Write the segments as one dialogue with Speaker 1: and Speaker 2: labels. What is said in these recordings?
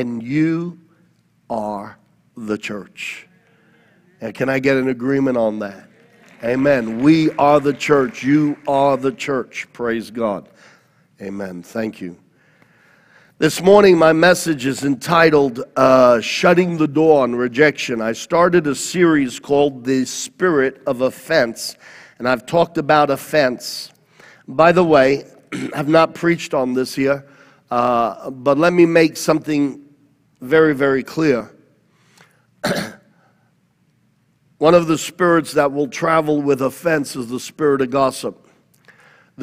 Speaker 1: and you are the church. And can I get an agreement on that? Amen. We are the church. You are the church. Praise God. Amen. Thank you. This morning, my message is entitled uh, Shutting the Door on Rejection. I started a series called The Spirit of Offense, and I've talked about offense. By the way, I've not preached on this here, uh, but let me make something very, very clear. One of the spirits that will travel with offense is the spirit of gossip.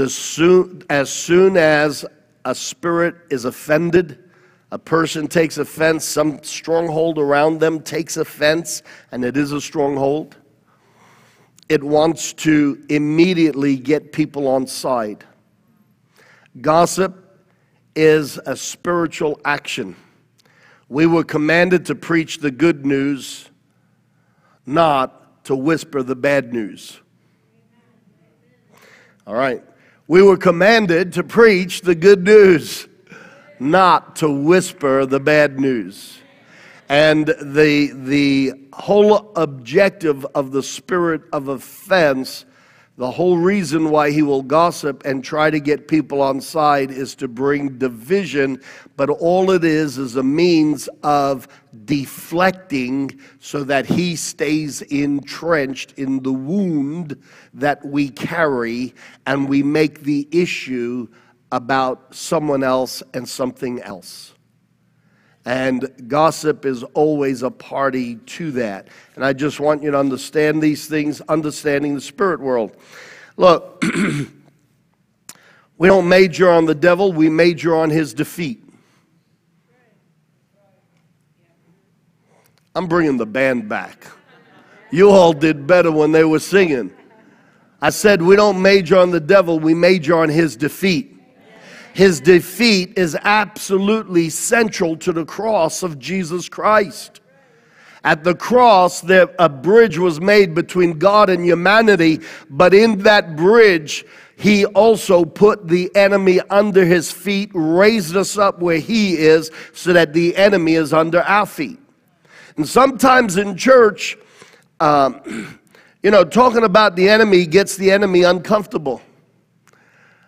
Speaker 1: Soon, as soon as a spirit is offended, a person takes offense, some stronghold around them takes offense, and it is a stronghold. It wants to immediately get people on side. Gossip is a spiritual action. We were commanded to preach the good news not to whisper the bad news. All right. We were commanded to preach the good news, not to whisper the bad news. And the, the whole objective of the spirit of offense the whole reason why he will gossip and try to get people on side is to bring division, but all it is is a means of deflecting so that he stays entrenched in the wound that we carry and we make the issue about someone else and something else. And gossip is always a party to that. And I just want you to understand these things, understanding the spirit world. Look, we don't major on the devil, we major on his defeat. I'm bringing the band back. You all did better when they were singing. I said, we don't major on the devil, we major on his defeat. His defeat is absolutely central to the cross of Jesus Christ. At the cross, there, a bridge was made between God and humanity, but in that bridge, he also put the enemy under his feet, raised us up where he is, so that the enemy is under our feet. And sometimes in church, um, you know, talking about the enemy gets the enemy uncomfortable.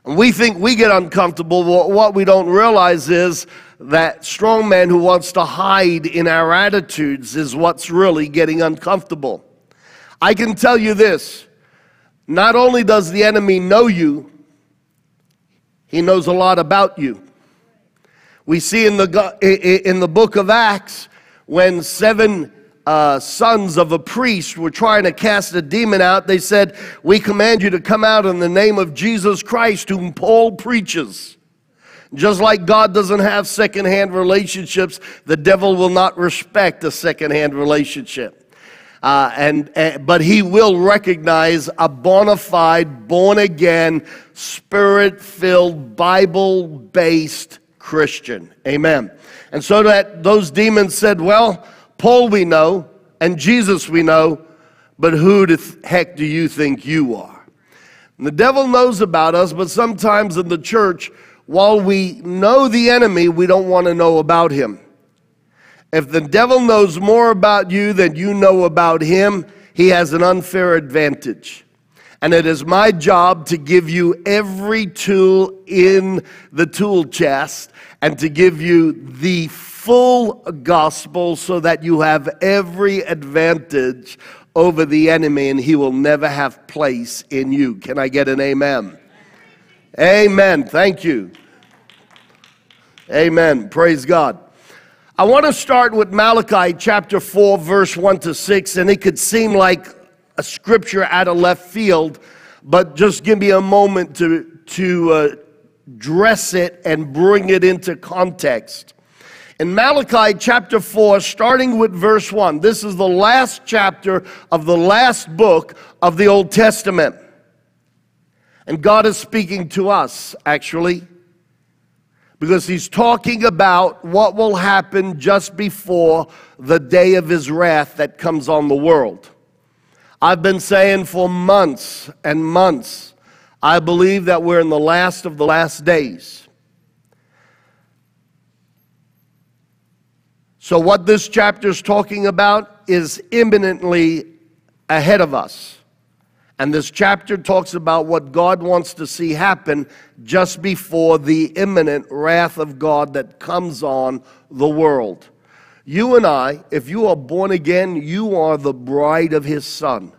Speaker 1: We think we get uncomfortable. What we don't realize is that strong man who wants to hide in our attitudes is what's really getting uncomfortable. I can tell you this not only does the enemy know you, he knows a lot about you. We see in the, in the book of Acts when seven uh, sons of a priest were trying to cast a demon out, they said, We command you to come out in the name of Jesus Christ, whom Paul preaches. Just like God doesn't have secondhand relationships, the devil will not respect a secondhand relationship. Uh, and, uh, but he will recognize a bona fide, born again, spirit filled, Bible based Christian. Amen. And so that those demons said, Well, Paul we know, and Jesus we know, but who the heck do you think you are? And the devil knows about us, but sometimes in the church, while we know the enemy, we don't want to know about him. If the devil knows more about you than you know about him, he has an unfair advantage. And it is my job to give you every tool in the tool chest and to give you the full gospel so that you have every advantage over the enemy and he will never have place in you. Can I get an amen? Amen. Thank you. Amen. Praise God. I want to start with Malachi chapter 4, verse 1 to 6, and it could seem like a scripture out of left field, but just give me a moment to, to uh, dress it and bring it into context. In Malachi chapter 4, starting with verse 1, this is the last chapter of the last book of the Old Testament. And God is speaking to us, actually, because He's talking about what will happen just before the day of His wrath that comes on the world. I've been saying for months and months, I believe that we're in the last of the last days. So, what this chapter is talking about is imminently ahead of us. And this chapter talks about what God wants to see happen just before the imminent wrath of God that comes on the world. You and I, if you are born again, you are the bride of his son.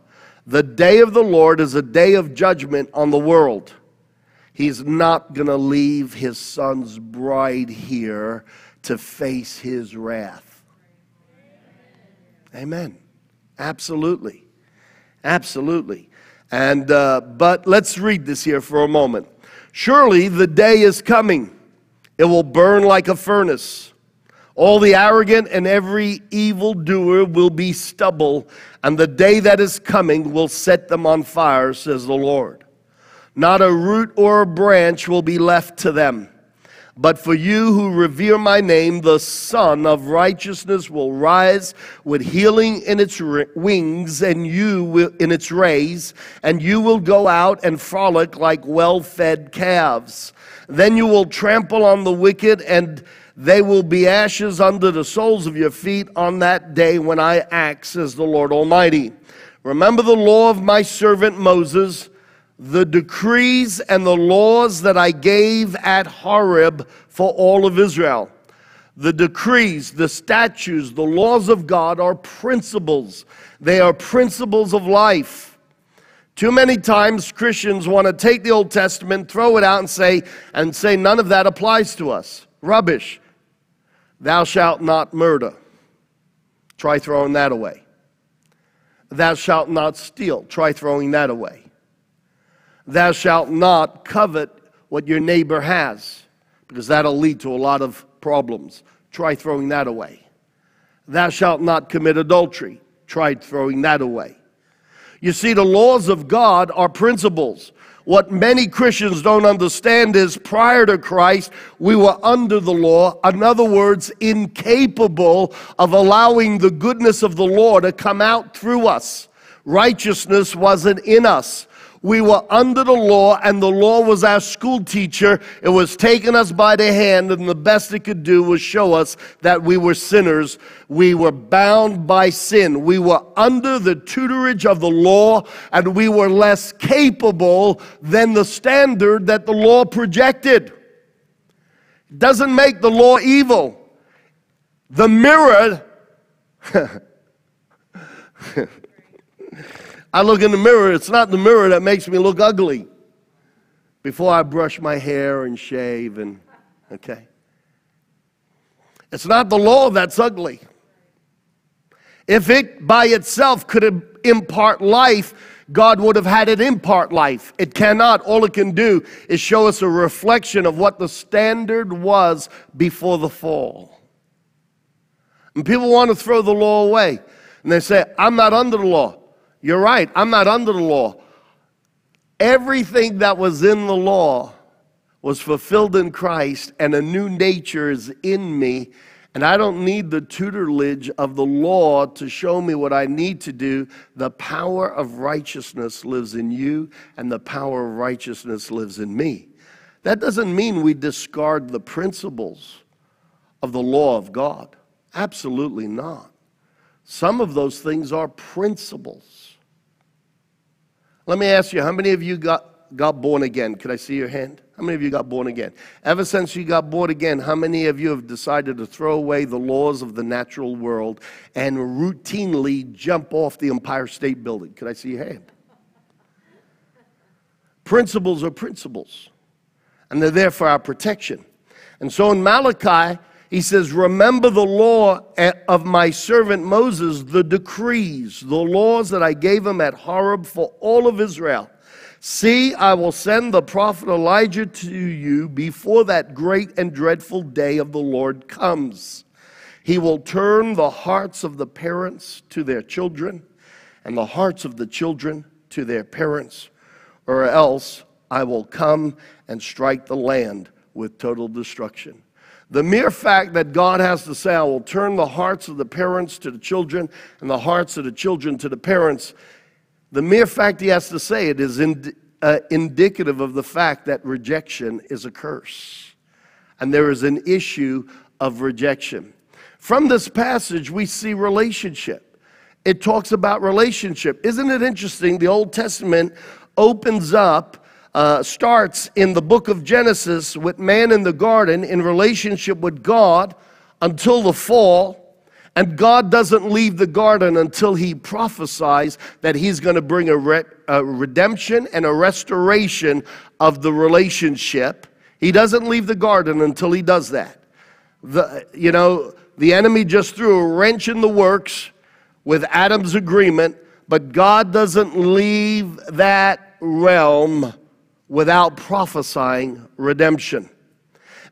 Speaker 1: The day of the Lord is a day of judgment on the world. He's not going to leave his son's bride here to face his wrath. Amen. Absolutely. Absolutely. And uh, but let's read this here for a moment. Surely the day is coming; it will burn like a furnace. All the arrogant and every evil doer will be stubble, and the day that is coming will set them on fire, says the Lord. Not a root or a branch will be left to them. But for you who revere my name, the Sun of Righteousness will rise with healing in its wings and you will, in its rays, and you will go out and frolic like well fed calves. Then you will trample on the wicked, and they will be ashes under the soles of your feet on that day when I act, says the Lord Almighty. Remember the law of my servant Moses the decrees and the laws that I gave at Horeb for all of Israel. The decrees, the statutes, the laws of God are principles. They are principles of life. Too many times Christians want to take the Old Testament, throw it out and say and say none of that applies to us. Rubbish. Thou shalt not murder. Try throwing that away. Thou shalt not steal. Try throwing that away. Thou shalt not covet what your neighbor has, because that'll lead to a lot of problems. Try throwing that away. Thou shalt not commit adultery. Try throwing that away. You see, the laws of God are principles. What many Christians don't understand is prior to Christ, we were under the law. In other words, incapable of allowing the goodness of the law to come out through us. Righteousness wasn't in us. We were under the law, and the law was our school teacher. It was taking us by the hand, and the best it could do was show us that we were sinners. We were bound by sin. We were under the tutorage of the law, and we were less capable than the standard that the law projected. It doesn't make the law evil. The mirror. I look in the mirror, it's not the mirror that makes me look ugly before I brush my hair and shave and, okay? It's not the law that's ugly. If it by itself could impart life, God would have had it impart life. It cannot. All it can do is show us a reflection of what the standard was before the fall. And people want to throw the law away. And they say, I'm not under the law. You're right. I'm not under the law. Everything that was in the law was fulfilled in Christ, and a new nature is in me. And I don't need the tutelage of the law to show me what I need to do. The power of righteousness lives in you, and the power of righteousness lives in me. That doesn't mean we discard the principles of the law of God. Absolutely not. Some of those things are principles. Let me ask you, how many of you got, got born again? Could I see your hand? How many of you got born again? Ever since you got born again, how many of you have decided to throw away the laws of the natural world and routinely jump off the Empire State Building? Could I see your hand? Principles are principles, and they're there for our protection. And so in Malachi, he says, Remember the law eh, of my servant Moses, the decrees, the laws that I gave him at Horeb for all of Israel. See, I will send the prophet Elijah to you before that great and dreadful day of the Lord comes. He will turn the hearts of the parents to their children, and the hearts of the children to their parents, or else I will come and strike the land with total destruction. The mere fact that God has to say, I will turn the hearts of the parents to the children and the hearts of the children to the parents, the mere fact he has to say it is uh, indicative of the fact that rejection is a curse. And there is an issue of rejection. From this passage, we see relationship. It talks about relationship. Isn't it interesting? The Old Testament opens up, uh, starts in the book of Genesis with man in the garden in relationship with God until the fall. And God doesn't leave the garden until he prophesies that he's going to bring a, re- a, redemption and a restoration of the relationship. He doesn't leave the garden until he does that. The, you know, the enemy just threw a wrench in the works with Adam's agreement, but God doesn't leave that realm without prophesying redemption.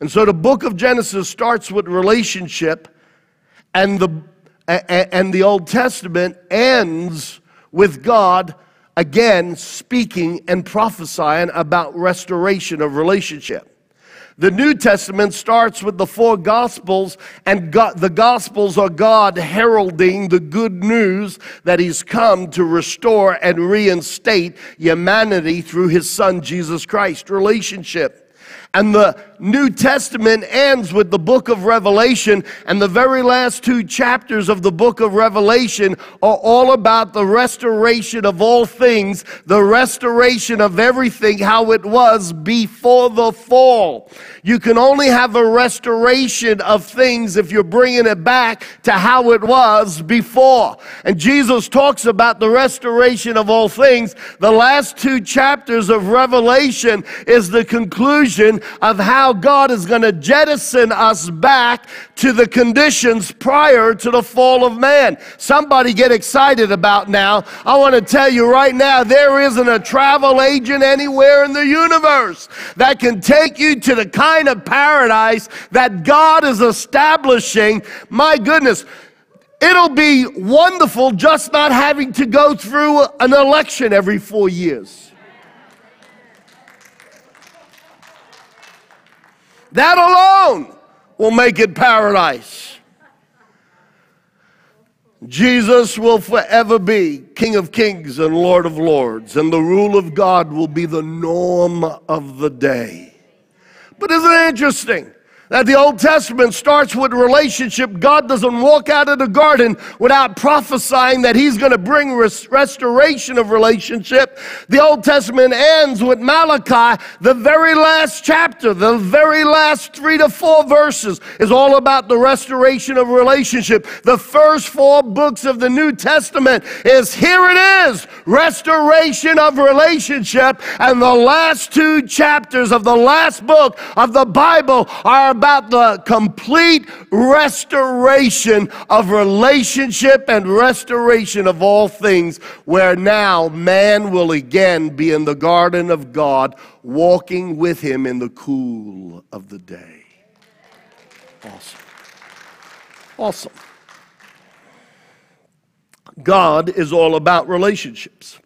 Speaker 1: And so the book of Genesis starts with relationship and the, and the Old Testament ends with God again speaking and prophesying about restoration of relationship. The New Testament starts with the four Gospels, and God, the Gospels are God heralding the good news that He's come to restore and reinstate humanity through His Son, Jesus Christ. Relationship. And the New Testament ends with the book of Revelation, and the very last two chapters of the book of Revelation are all about the restoration of all things, the restoration of everything how it was before the fall. You can only have a restoration of things if you're bringing it back to how it was before. And Jesus talks about the restoration of all things. The last two chapters of Revelation is the conclusion of how God is going to jettison us back to the conditions prior to the fall of man. Somebody get excited about now. I want to tell you right now there isn't a travel agent anywhere in the universe that can take you to the kind of paradise that God is establishing. My goodness. It'll be wonderful just not having to go through an election every four years. That alone will make it paradise. Jesus will forever be King of Kings and Lord of Lords, and the rule of God will be the norm of the day. But isn't it interesting? That the Old Testament starts with relationship. God doesn't walk out of the garden without prophesying that He's going to bring res- restoration of relationship. The Old Testament ends with Malachi, the very last chapter, the very last three to four verses is all about the restoration of relationship. The first four books of the New Testament is here it is, restoration of relationship. And the last two chapters of the last book of the Bible are about the complete restoration of relationship and restoration of all things, where now man will again be in the garden of God, walking with him in the cool of the day. Awesome. Awesome. God is all about relationships.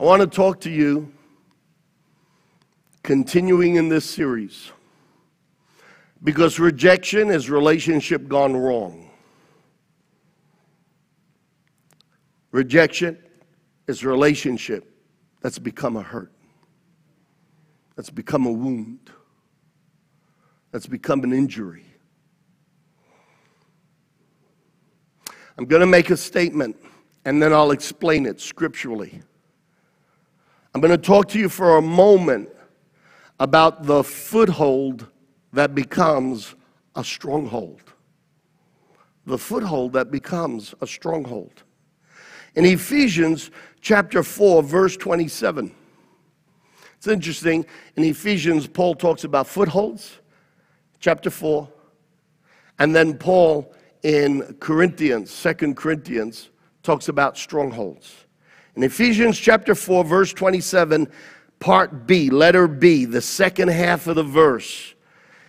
Speaker 1: I want to talk to you, continuing in this series, because rejection is relationship gone wrong. Rejection is relationship that's become a hurt, that's become a wound, that's become an injury. I'm going to make a statement and then I'll explain it scripturally. I'm going to talk to you for a moment about the foothold that becomes a stronghold. The foothold that becomes a stronghold. In Ephesians chapter 4, verse 27, it's interesting. In Ephesians, Paul talks about footholds, chapter 4. And then Paul in Corinthians, Second Corinthians, talks about strongholds. In Ephesians chapter 4, verse 27, part B, letter B, the second half of the verse,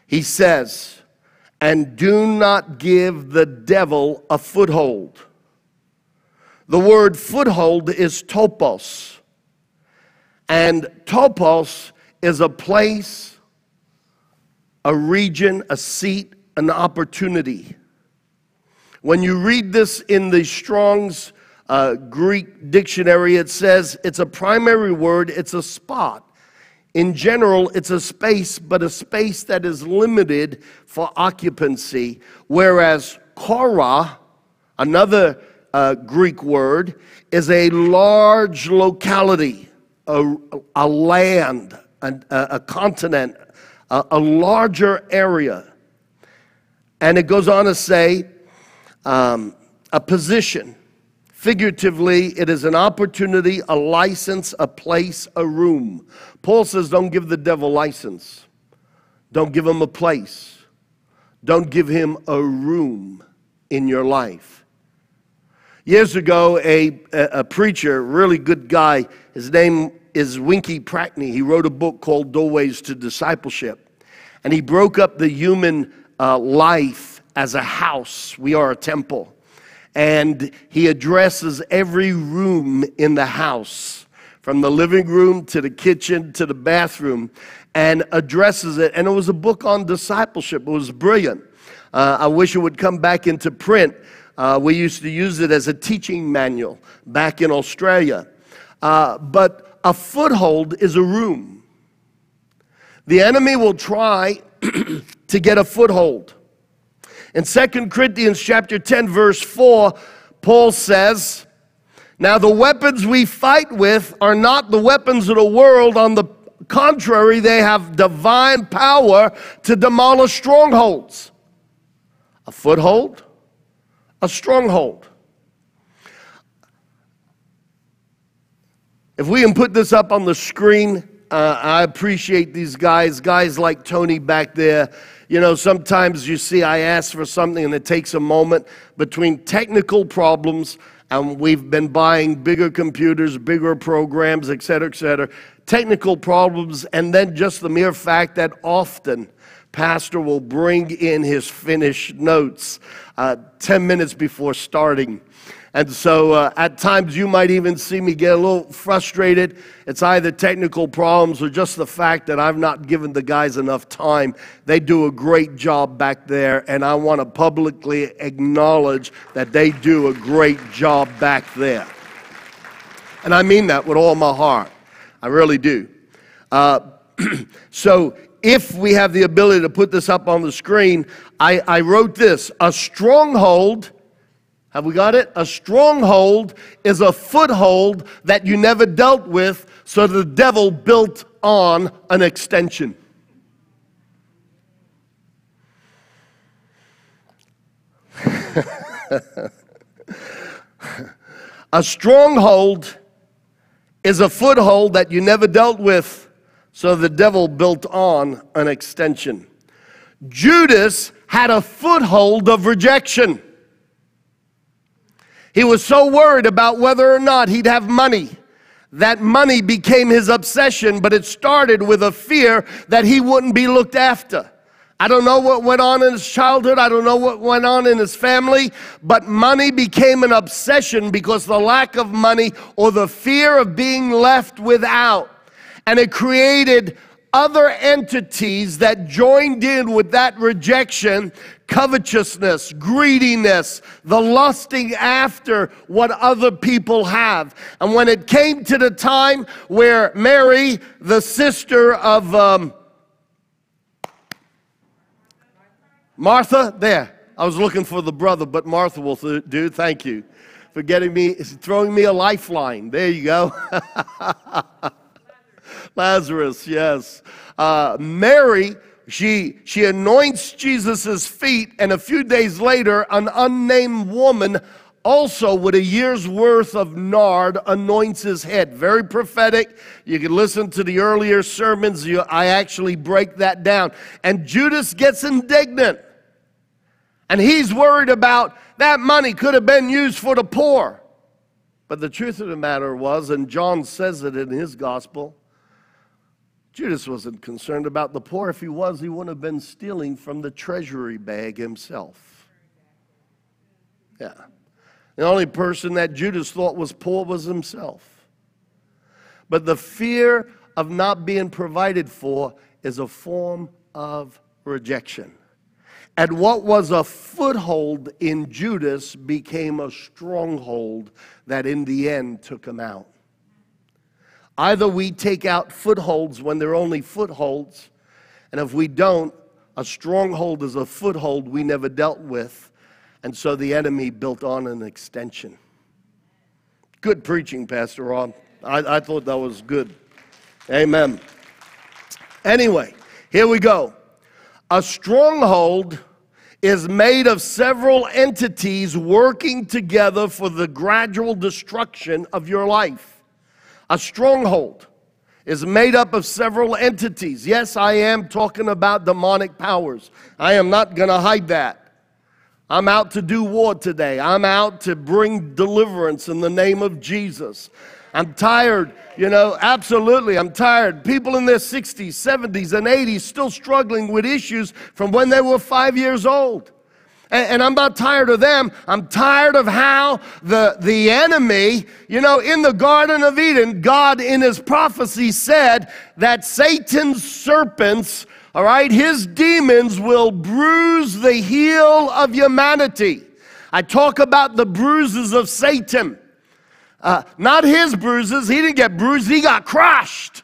Speaker 1: he says, And do not give the devil a foothold. The word foothold is topos. And topos is a place, a region, a seat, an opportunity. When you read this in the Strong's uh, Greek dictionary, it says it's a primary word, it's a spot. in general, it's a space, but a space that is limited for occupancy, whereas chora, another uh, Greek word, is a large locality, a, a land, a, a continent, a, a, larger area. And it goes on to say um, a position. Figuratively, it is an opportunity, a license, a place, a room. Paul says, don't give the devil license. Don't give him a place. Don't give him a room in your life. Years ago, a, a, preacher, really good guy, his name is Winkie Pratney. He wrote a book called Doorways to Discipleship. And he broke up the human uh, life as a house. We are a temple and he addresses every room in the house, from the living room to the kitchen to the bathroom, and addresses it. And it was a book on discipleship. It was brilliant. Uh, I wish it would come back into print. Uh, we used to use it as a teaching manual back in Australia. Uh, but a foothold is a room. The enemy will try to get a foothold. In 2 Corinthians chapter 10 verse 4, Paul says, "Now the weapons we fight with are not the weapons of the world, on the contrary, they have divine power to demolish strongholds." A foothold, a stronghold. If we can put this up on the screen, uh, I appreciate these guys, guys like Tony back there. You know, sometimes you see I ask for something and it takes a moment between technical problems and we've been buying bigger computers, bigger programs, et cetera, et cetera. Technical problems, and then just the mere fact that often pastor will bring in his finished notes uh, 10 minutes before starting and so uh, at times you might even see me get a little frustrated. It's either technical problems or just the fact that I've not given the guys enough time. They do a great job back there, and I want to publicly acknowledge that they do a great job back there. And I mean that with all my heart. I really do. Uh, so if we have the ability to put this up on the screen, I, I wrote this a stronghold have we got it? A stronghold is a foothold that you never dealt with, so the devil built on an extension. a stronghold is a foothold that you never dealt with, so the devil built on an extension. Judas had a foothold of rejection. He was so worried about whether or not he'd have money. That money became his obsession, but it started with a fear that he wouldn't be looked after. I don't know what went on in his childhood. I don't know what went on in his family, but money became an obsession because the lack of money or the fear of being left without. And it created other entities that joined in with that rejection covetousness, greediness, the lusting after what other people have. And when it came to the time where Mary, the sister of um, Martha, there, I was looking for the brother, but Martha will do. Thank you for getting me, throwing me a lifeline. There you go. Lazarus, yes. Uh, Mary, she, she anoints Jesus' feet, and a few days later, an unnamed woman, also with a year's worth of nard, anoints his head. Very prophetic. You can listen to the earlier sermons. You, I actually break that down. And Judas gets indignant. And he's worried about that money could have been used for the poor. But the truth of the matter was, and John says it in his gospel, Judas wasn't concerned about the poor. If he was, he wouldn't have been stealing from the treasury bag himself. Yeah. The only person that Judas thought was poor was himself. But the fear of not being provided for is a form of rejection. And what was a foothold in Judas became a stronghold that in the end took him out. Either we take out footholds when they're only footholds, and if we don't, a stronghold is a foothold we never dealt with, and so the enemy built on an extension. Good preaching, Pastor Rob. I, I thought that was good. Amen. Anyway, here we go. A stronghold is made of several entities working together for the gradual destruction of your life. A stronghold is made up of several entities. Yes, I am talking about demonic powers. I am not going to hide that. I'm out to do war today. I'm out to bring deliverance in the name of Jesus. I'm tired, you know, absolutely. I'm tired. People in their 60s, 70s, and 80s still struggling with issues from when they were five years old. And, I'm not tired of them. I'm tired of how the, the enemy, you know, in the Garden of Eden, God in his prophecy said that Satan's serpents, all right, his demons will bruise the heel of humanity. I talk about the bruises of Satan. Uh, not his bruises. He didn't get bruised, he got crushed.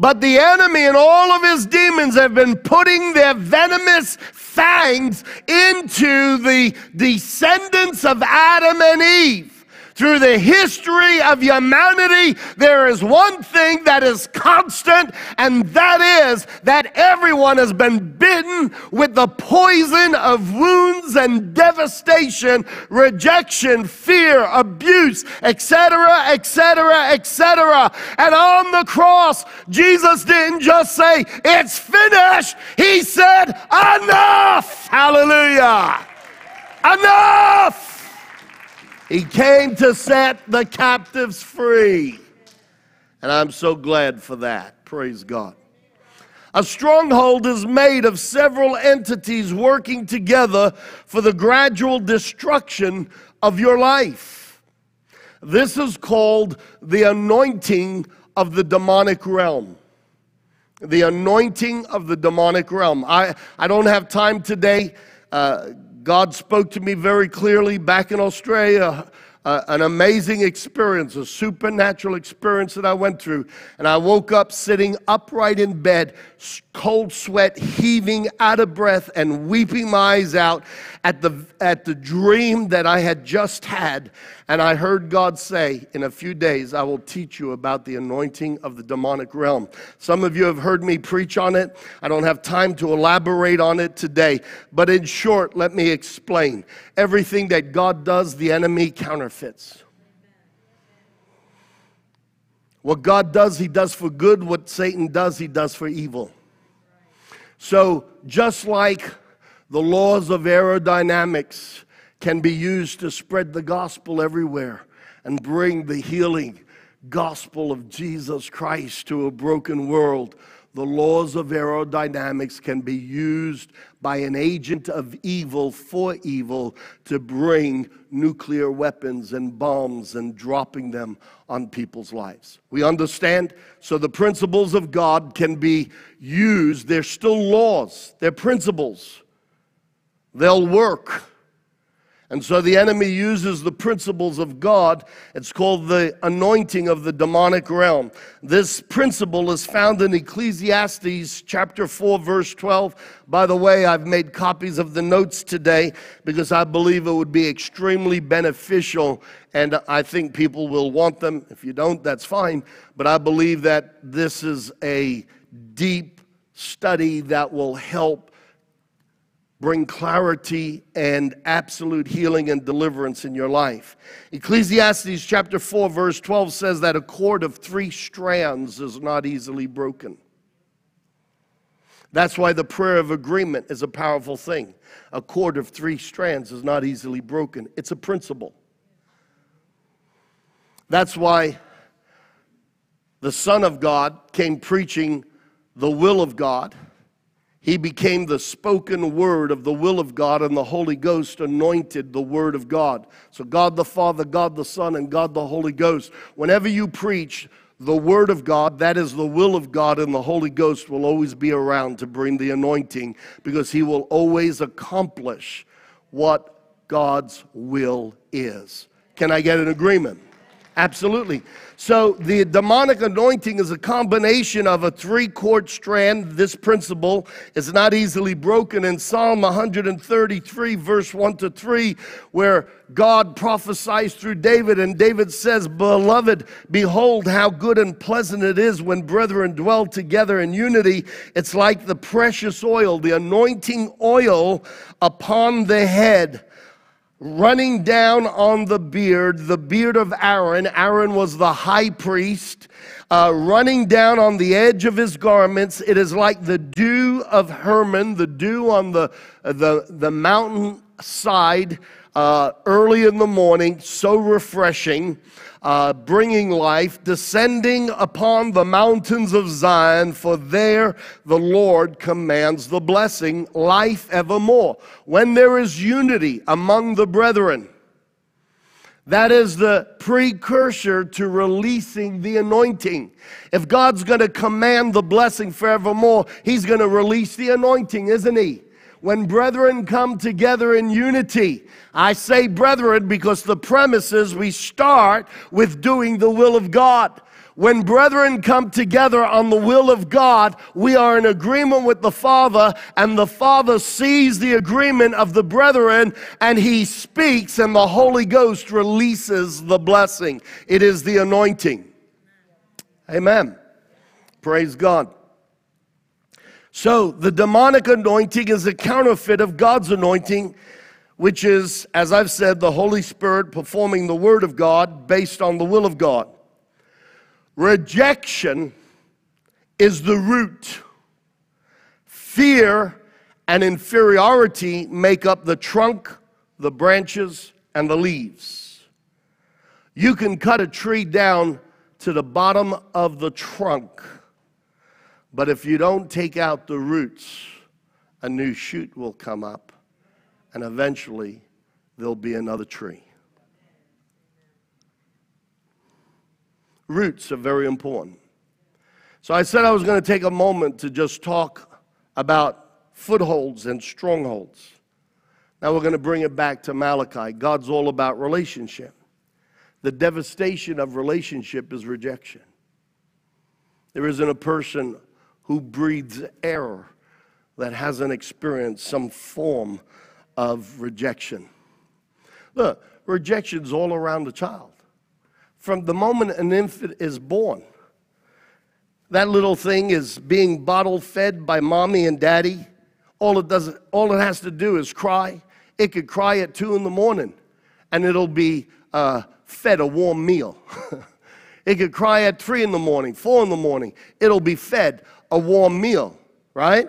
Speaker 1: But the enemy and all of his demons have been putting their venomous fangs into the descendants of Adam and Eve. Through the history of humanity, there is one thing that is constant, and that is that everyone has been bitten with the poison of wounds and devastation, rejection, fear, abuse, etc., etc., etc. And on the cross, Jesus didn't just say, It's finished. He said, Enough. Hallelujah. Enough. He came to set the captives free. And I'm so glad for that. Praise God. A stronghold is made of several entities working together for the gradual destruction of your life. This is called the anointing of the demonic realm. The anointing of the demonic realm. I, I don't have time today. Uh, God spoke to me very clearly back in Australia. Uh, an amazing experience, a supernatural experience that I went through. And I woke up sitting upright in bed, cold sweat, heaving out of breath, and weeping my eyes out at the, at the dream that I had just had. And I heard God say, In a few days, I will teach you about the anointing of the demonic realm. Some of you have heard me preach on it. I don't have time to elaborate on it today. But in short, let me explain. Everything that God does, the enemy counterfeits. What God does, He does for good. What Satan does, He does for evil. So, just like the laws of aerodynamics can be used to spread the gospel everywhere and bring the healing gospel of Jesus Christ to a broken world. The laws of aerodynamics can be used by an agent of evil for evil to bring nuclear weapons and bombs and dropping them on people's lives. We understand? So the principles of God can be used. They're still laws, they're principles. They'll work. And so the enemy uses the principles of God. It's called the anointing of the demonic realm. This principle is found in Ecclesiastes chapter 4, verse 12. By the way, I've made copies of the notes today because I believe it would be extremely beneficial and I think people will want them. If you don't, that's fine. But I believe that this is a deep study that will help bring clarity and absolute healing and deliverance in your life. Ecclesiastes chapter 4, verse 12 says that a cord of three strands is not easily broken. That's why the prayer of agreement is a powerful thing. A cord of three strands is not easily broken, it's a principle. That's why the Son of God came preaching the will of God he became the spoken word of the will of God, and the Holy Ghost anointed the word of God. So, God the Father, God the Son, and God the Holy Ghost, whenever you preach the word of God, that is the will of God, and the Holy Ghost will always be around to bring the anointing because he will always accomplish what God's will is. Can I get an agreement? Absolutely. So the demonic anointing is a combination of a three cord strand. This principle is not easily broken in Psalm 133, verse 1 to 3, where God prophesies through David, and David says, Beloved, behold how good and pleasant it is when brethren dwell together in unity. It's like the precious oil, the anointing oil upon the head running down on the beard, the beard of Aaron. Aaron was the high priest, uh, running down on the edge of his garments. It is like the dew of Hermon, the dew on the, the, the mountain side uh, early in the morning, so refreshing uh, bringing life, descending upon the mountains of Zion, for there the Lord commands the blessing, life evermore. When there is unity among the brethren, that is the precursor to releasing the anointing. If God's going to command the blessing forevermore, He's going to release the anointing, isn't He? When brethren come together in unity. I say brethren because the premise is we start with doing the will of God. When brethren come together on the will of God, we are in agreement with the Father, and the Father sees the agreement of the brethren, and He speaks, and the Holy Ghost releases the blessing. It is the anointing. Amen. Praise God. So the demonic anointing is a counterfeit of God's anointing, which is, as I've said, the Holy Spirit performing the Word of God based on the will of God. Rejection is the root. Fear and inferiority make up the trunk, the branches, and the leaves. You can cut a tree down to the bottom of the trunk but if you don't take out the roots, a new shoot will come up, and eventually there'll be another tree. Roots are very important. So I said I was going to take a moment to just talk about footholds and strongholds. Now we're going to bring it back to Malachi. God's all about relationship. The devastation of relationship is rejection. There isn't a person who breathes error that hasn't experienced some form of rejection. Look, rejection's all around the child. From the moment an infant is born, that little thing is being bottle fed by mommy and daddy. All it does, all it has to do is cry. It could cry at two in the morning, and it'll be uh, fed a warm meal. it could cry at three in the morning, four in the morning. It'll be fed a warm meal, right?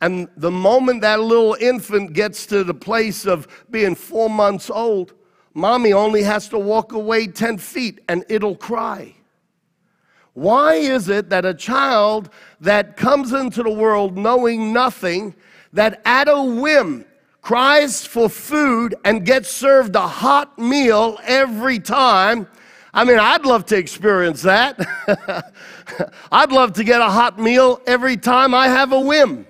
Speaker 1: And the moment that little infant gets to the place of being four months old, mommy only has to walk away 10 feet and it'll cry. Why is it that a child that comes into the world knowing nothing, that at a whim cries for food and gets served a hot meal every time, I mean, I'd love to experience that. I'd love to get a hot meal every time I have a whim.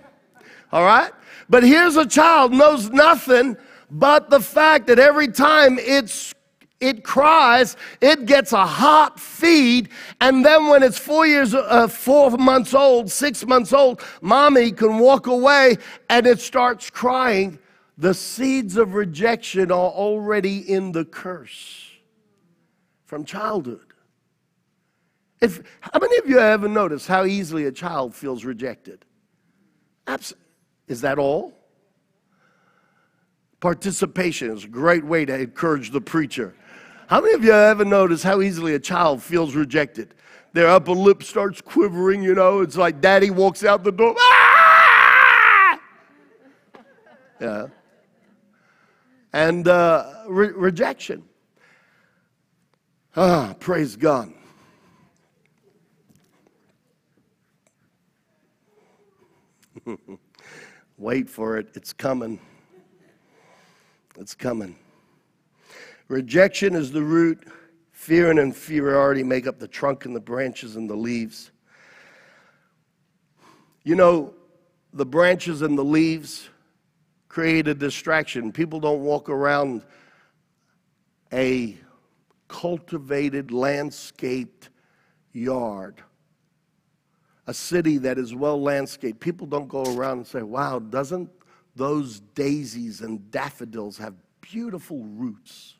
Speaker 1: All right? But here's a child knows nothing but the fact that every time it's it cries, it gets a hot feed, and then when it's four years, uh, four months old, six months old, mommy can walk away and it starts crying. The seeds of rejection are already in the curse from childhood. If, how many of you ever noticed how easily a child feels rejected? Abs- is that all? Participation is a great way to encourage the preacher. How many of you ever noticed how easily a child feels rejected? Their upper lip starts quivering, you know, it's like daddy walks out the door. Ah! Yeah. And uh, re- rejection. Ah, praise God. Wait for it, it's coming. It's coming. Rejection is the root. Fear and inferiority make up the trunk and the branches and the leaves. You know, the branches and the leaves create a distraction. People don't walk around a cultivated, landscaped yard. A city that is well landscaped. People don't go around and say, wow, doesn't those daisies and daffodils have beautiful roots?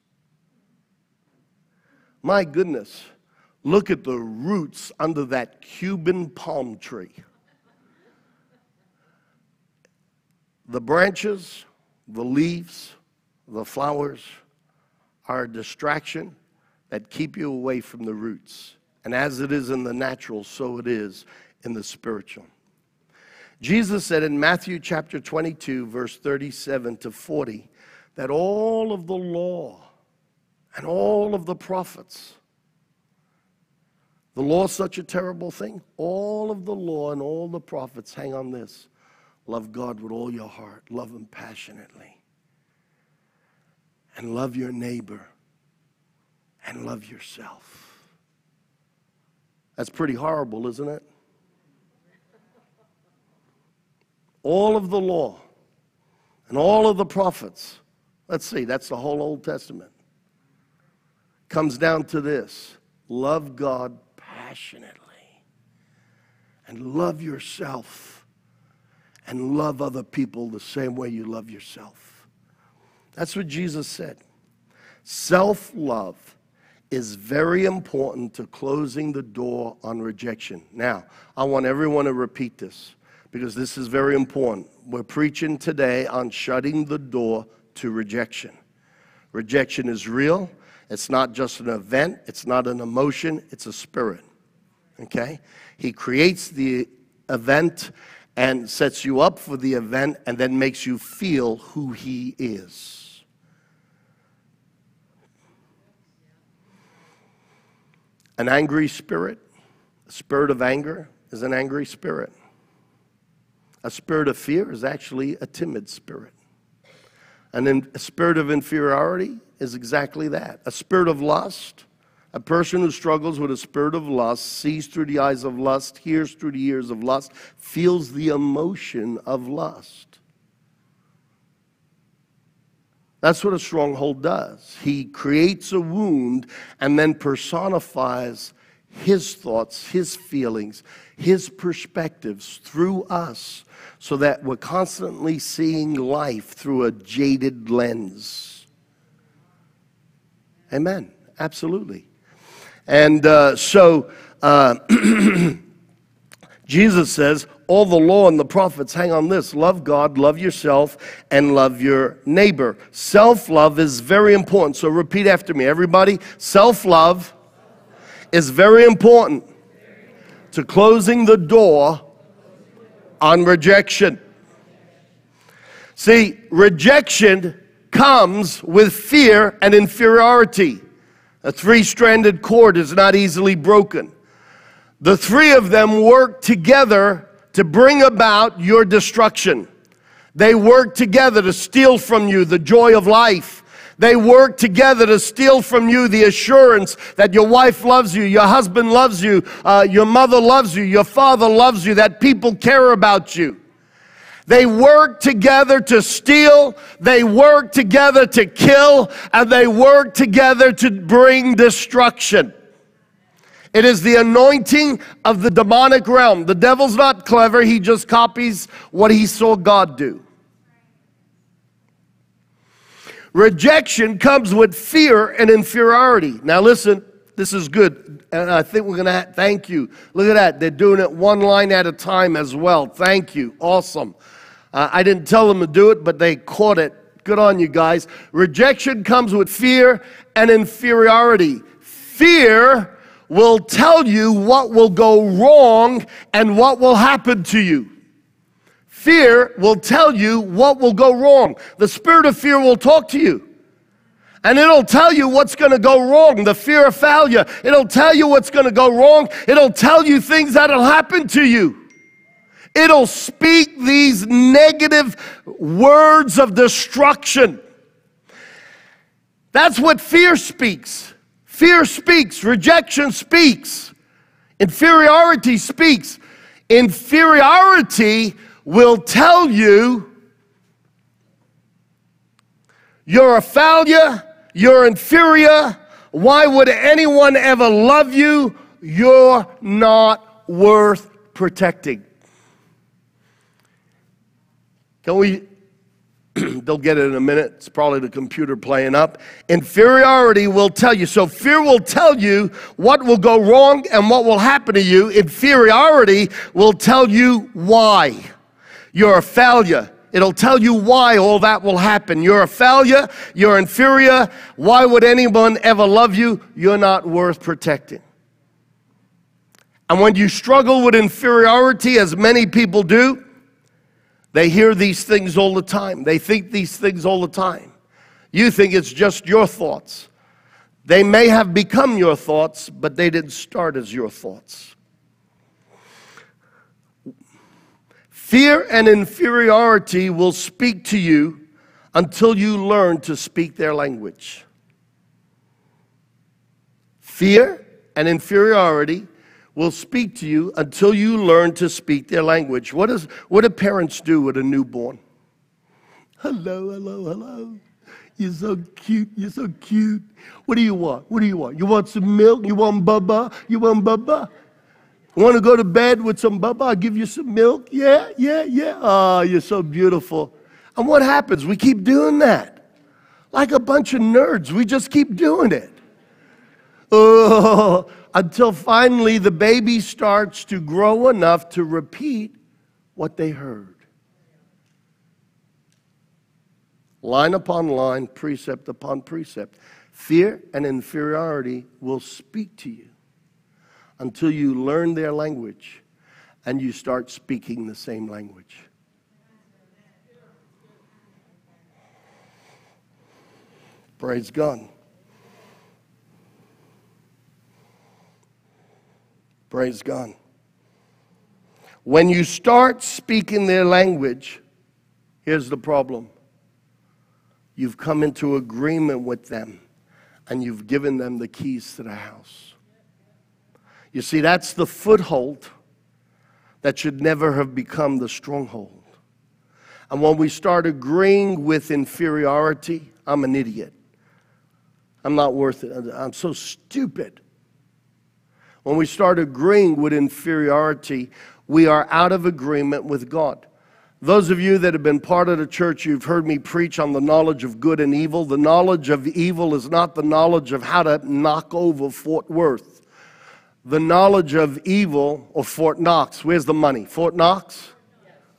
Speaker 1: My goodness, look at the roots under that Cuban palm tree. The branches, the leaves, the flowers are a distraction that keep you away from the roots. And as it is in the natural, so it is in the spiritual. Jesus said in Matthew chapter 22, verse 37 to 40, that all of the law and all of the prophets, the law such a terrible thing. All of the law and all the prophets hang on this love God with all your heart, love Him passionately, and love your neighbor and love yourself. That's pretty horrible, isn't it? All of the law and all of the prophets, let's see, that's the whole Old Testament, comes down to this love God passionately and love yourself and love other people the same way you love yourself. That's what Jesus said. Self love is very important to closing the door on rejection. Now, I want everyone to repeat this because this is very important. We're preaching today on shutting the door to rejection. Rejection is real. It's not just an event, it's not an emotion, it's a spirit. Okay? He creates the event and sets you up for the event and then makes you feel who he is. An angry spirit, a spirit of anger, is an angry spirit. A spirit of fear is actually a timid spirit. And a spirit of inferiority is exactly that. A spirit of lust, a person who struggles with a spirit of lust, sees through the eyes of lust, hears through the ears of lust, feels the emotion of lust. That's what a stronghold does. He creates a wound and then personifies his thoughts, his feelings, his perspectives through us so that we're constantly seeing life through a jaded lens. Amen. Absolutely. And uh, so uh, Jesus says, all the law and the prophets hang on this love God, love yourself, and love your neighbor. Self love is very important. So repeat after me, everybody. Self love is very important to closing the door on rejection. See, rejection comes with fear and inferiority. A three stranded cord is not easily broken. The three of them work together to bring about your destruction. They work together to steal from you the joy of life. They work together to steal from you the assurance that your wife loves you, your husband loves you, uh, your mother loves you, your father loves you, that people care about you. They work together to steal, they work together to kill, and they work together to bring destruction. It is the anointing of the demonic realm. The devil's not clever, he just copies what he saw God do. Rejection comes with fear and inferiority. Now, listen, this is good. And I think we're going to thank you. Look at that. They're doing it one line at a time as well. Thank you. Awesome. Uh, I didn't tell them to do it, but they caught it. Good on you guys. Rejection comes with fear and inferiority. Fear will tell you what will go wrong and what will happen to you. Fear will tell you what will go wrong. The spirit of fear will talk to you. And it'll tell you what's going to go wrong. The fear of failure. It'll tell you what's going to go wrong. It'll tell you things that'll happen to you. It'll speak these negative words of destruction. That's what fear speaks. Fear speaks, rejection speaks, inferiority speaks. Inferiority will tell you you're a failure, you're inferior, Why would anyone ever love you? You're not worth protecting. Can we? They'll get it in a minute. It's probably the computer playing up. Inferiority will tell you. So, fear will tell you what will go wrong and what will happen to you. Inferiority will tell you why. You're a failure. It'll tell you why all that will happen. You're a failure. You're inferior. Why would anyone ever love you? You're not worth protecting. And when you struggle with inferiority, as many people do, they hear these things all the time. They think these things all the time. You think it's just your thoughts. They may have become your thoughts, but they didn't start as your thoughts. Fear and inferiority will speak to you until you learn to speak their language. Fear and inferiority will speak to you until you learn to speak their language. What, is, what do parents do with a newborn? Hello, hello, hello. You're so cute. You're so cute. What do you want? What do you want? You want some milk? You want bubba? You want bubba? Want to go to bed with some bubba? I'll give you some milk. Yeah, yeah, yeah. Oh, you're so beautiful. And what happens? We keep doing that. Like a bunch of nerds. We just keep doing it. Oh, until finally the baby starts to grow enough to repeat what they heard. Line upon line, precept upon precept. Fear and inferiority will speak to you until you learn their language and you start speaking the same language. Praise God. Praise God. When you start speaking their language, here's the problem you've come into agreement with them and you've given them the keys to the house. You see, that's the foothold that should never have become the stronghold. And when we start agreeing with inferiority, I'm an idiot. I'm not worth it. I'm so stupid. When we start agreeing with inferiority, we are out of agreement with God. Those of you that have been part of the church, you've heard me preach on the knowledge of good and evil. The knowledge of evil is not the knowledge of how to knock over Fort Worth. The knowledge of evil, or Fort Knox, where's the money? Fort Knox?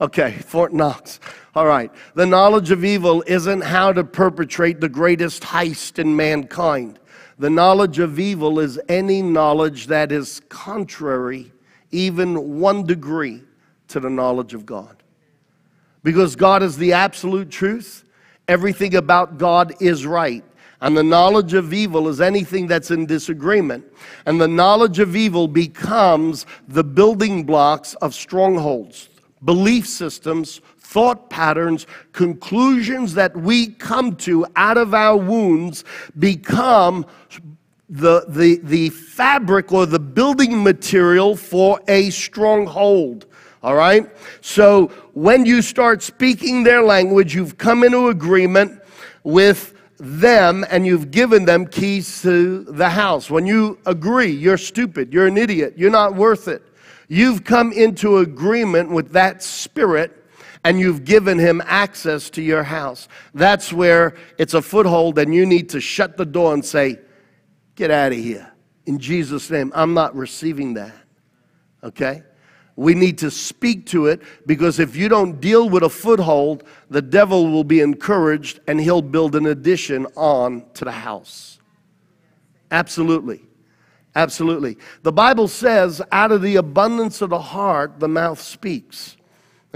Speaker 1: Okay, Fort Knox. All right. The knowledge of evil isn't how to perpetrate the greatest heist in mankind. The knowledge of evil is any knowledge that is contrary, even one degree, to the knowledge of God. Because God is the absolute truth, everything about God is right. And the knowledge of evil is anything that's in disagreement. And the knowledge of evil becomes the building blocks of strongholds, belief systems, thought patterns, conclusions that we come to out of our wounds become the, the, the fabric or the building material for a stronghold. All right? So when you start speaking their language, you've come into agreement with them and you've given them keys to the house. When you agree, you're stupid, you're an idiot, you're not worth it. You've come into agreement with that spirit and you've given him access to your house. That's where it's a foothold, and you need to shut the door and say, Get out of here. In Jesus' name, I'm not receiving that. Okay? We need to speak to it because if you don't deal with a foothold, the devil will be encouraged and he'll build an addition on to the house. Absolutely. Absolutely. The Bible says, out of the abundance of the heart, the mouth speaks.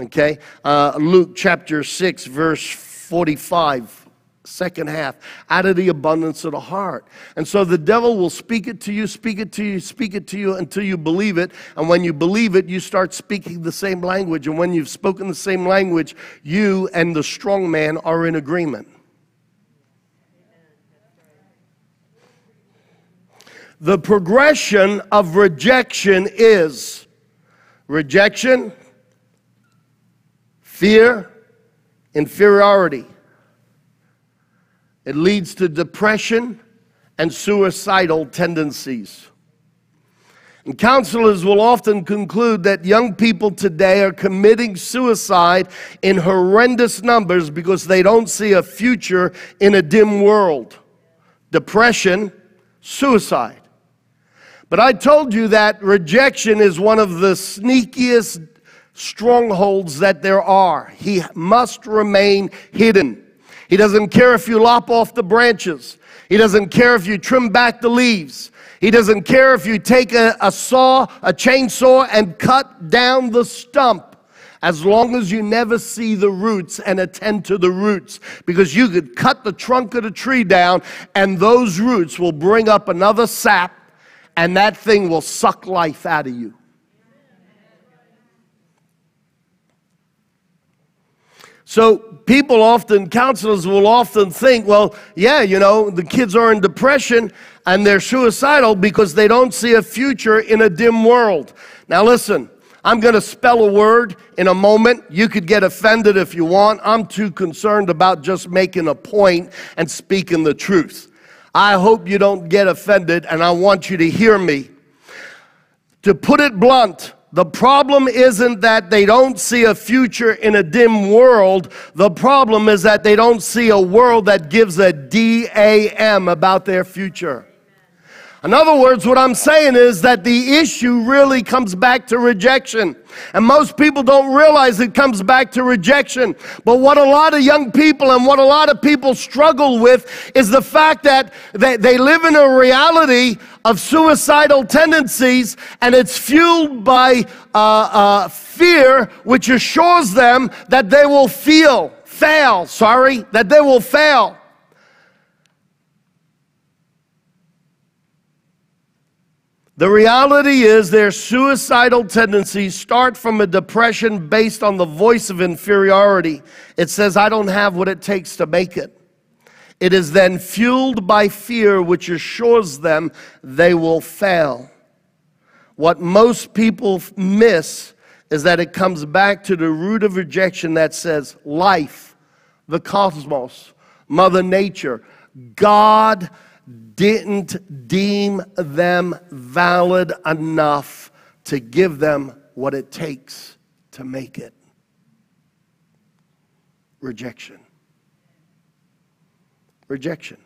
Speaker 1: Okay? Uh, Luke chapter 6, verse 45 second half out of the abundance of the heart. And so the devil will speak it to you speak it to you speak it to you until you believe it. And when you believe it you start speaking the same language. And when you've spoken the same language you and the strong man are in agreement. The progression of rejection is rejection fear, inferiority. It leads to depression and suicidal tendencies. And counselors will often conclude that young people today are committing suicide in horrendous numbers because they don't see a future in a dim world. Depression, suicide. But I told you that rejection is one of the sneakiest strongholds that there are. He must remain hidden. He doesn't care if you lop off the branches. He doesn't care if you trim back the leaves. He doesn't care if you take a, a saw, a chainsaw, and cut down the stump as long as you never see the roots and attend to the roots. Because you could cut the trunk of the tree down, and those roots will bring up another sap, and that thing will suck life out of you. So people often, counselors will often think, well, yeah, you know, the kids are in depression and they're suicidal because they don't see a future in a dim world. Now listen, I'm going to spell a word in a moment. You could get offended if you want. I'm too concerned about just making a point and speaking the truth. I hope you don't get offended and I want you to hear me. To put it blunt, the problem isn't that they don't see a future in a dim world. The problem is that they don't see a world that gives a DAM about their future. In other words, what I'm saying is that the issue really comes back to rejection. And most people don't realize it comes back to rejection. But what a lot of young people and what a lot of people struggle with is the fact that they, they live in a reality of suicidal tendencies and it's fueled by uh, uh, fear, which assures them that they will feel, fail, sorry, that they will fail. The reality is their suicidal tendencies start from a depression based on the voice of inferiority. It says, I don't have what it takes to make it. It is then fueled by fear, which assures them they will fail. What most people miss is that it comes back to the root of rejection that says, life, the cosmos, Mother Nature, God didn't deem them valid enough to give them what it takes to make it. Rejection. Rejection.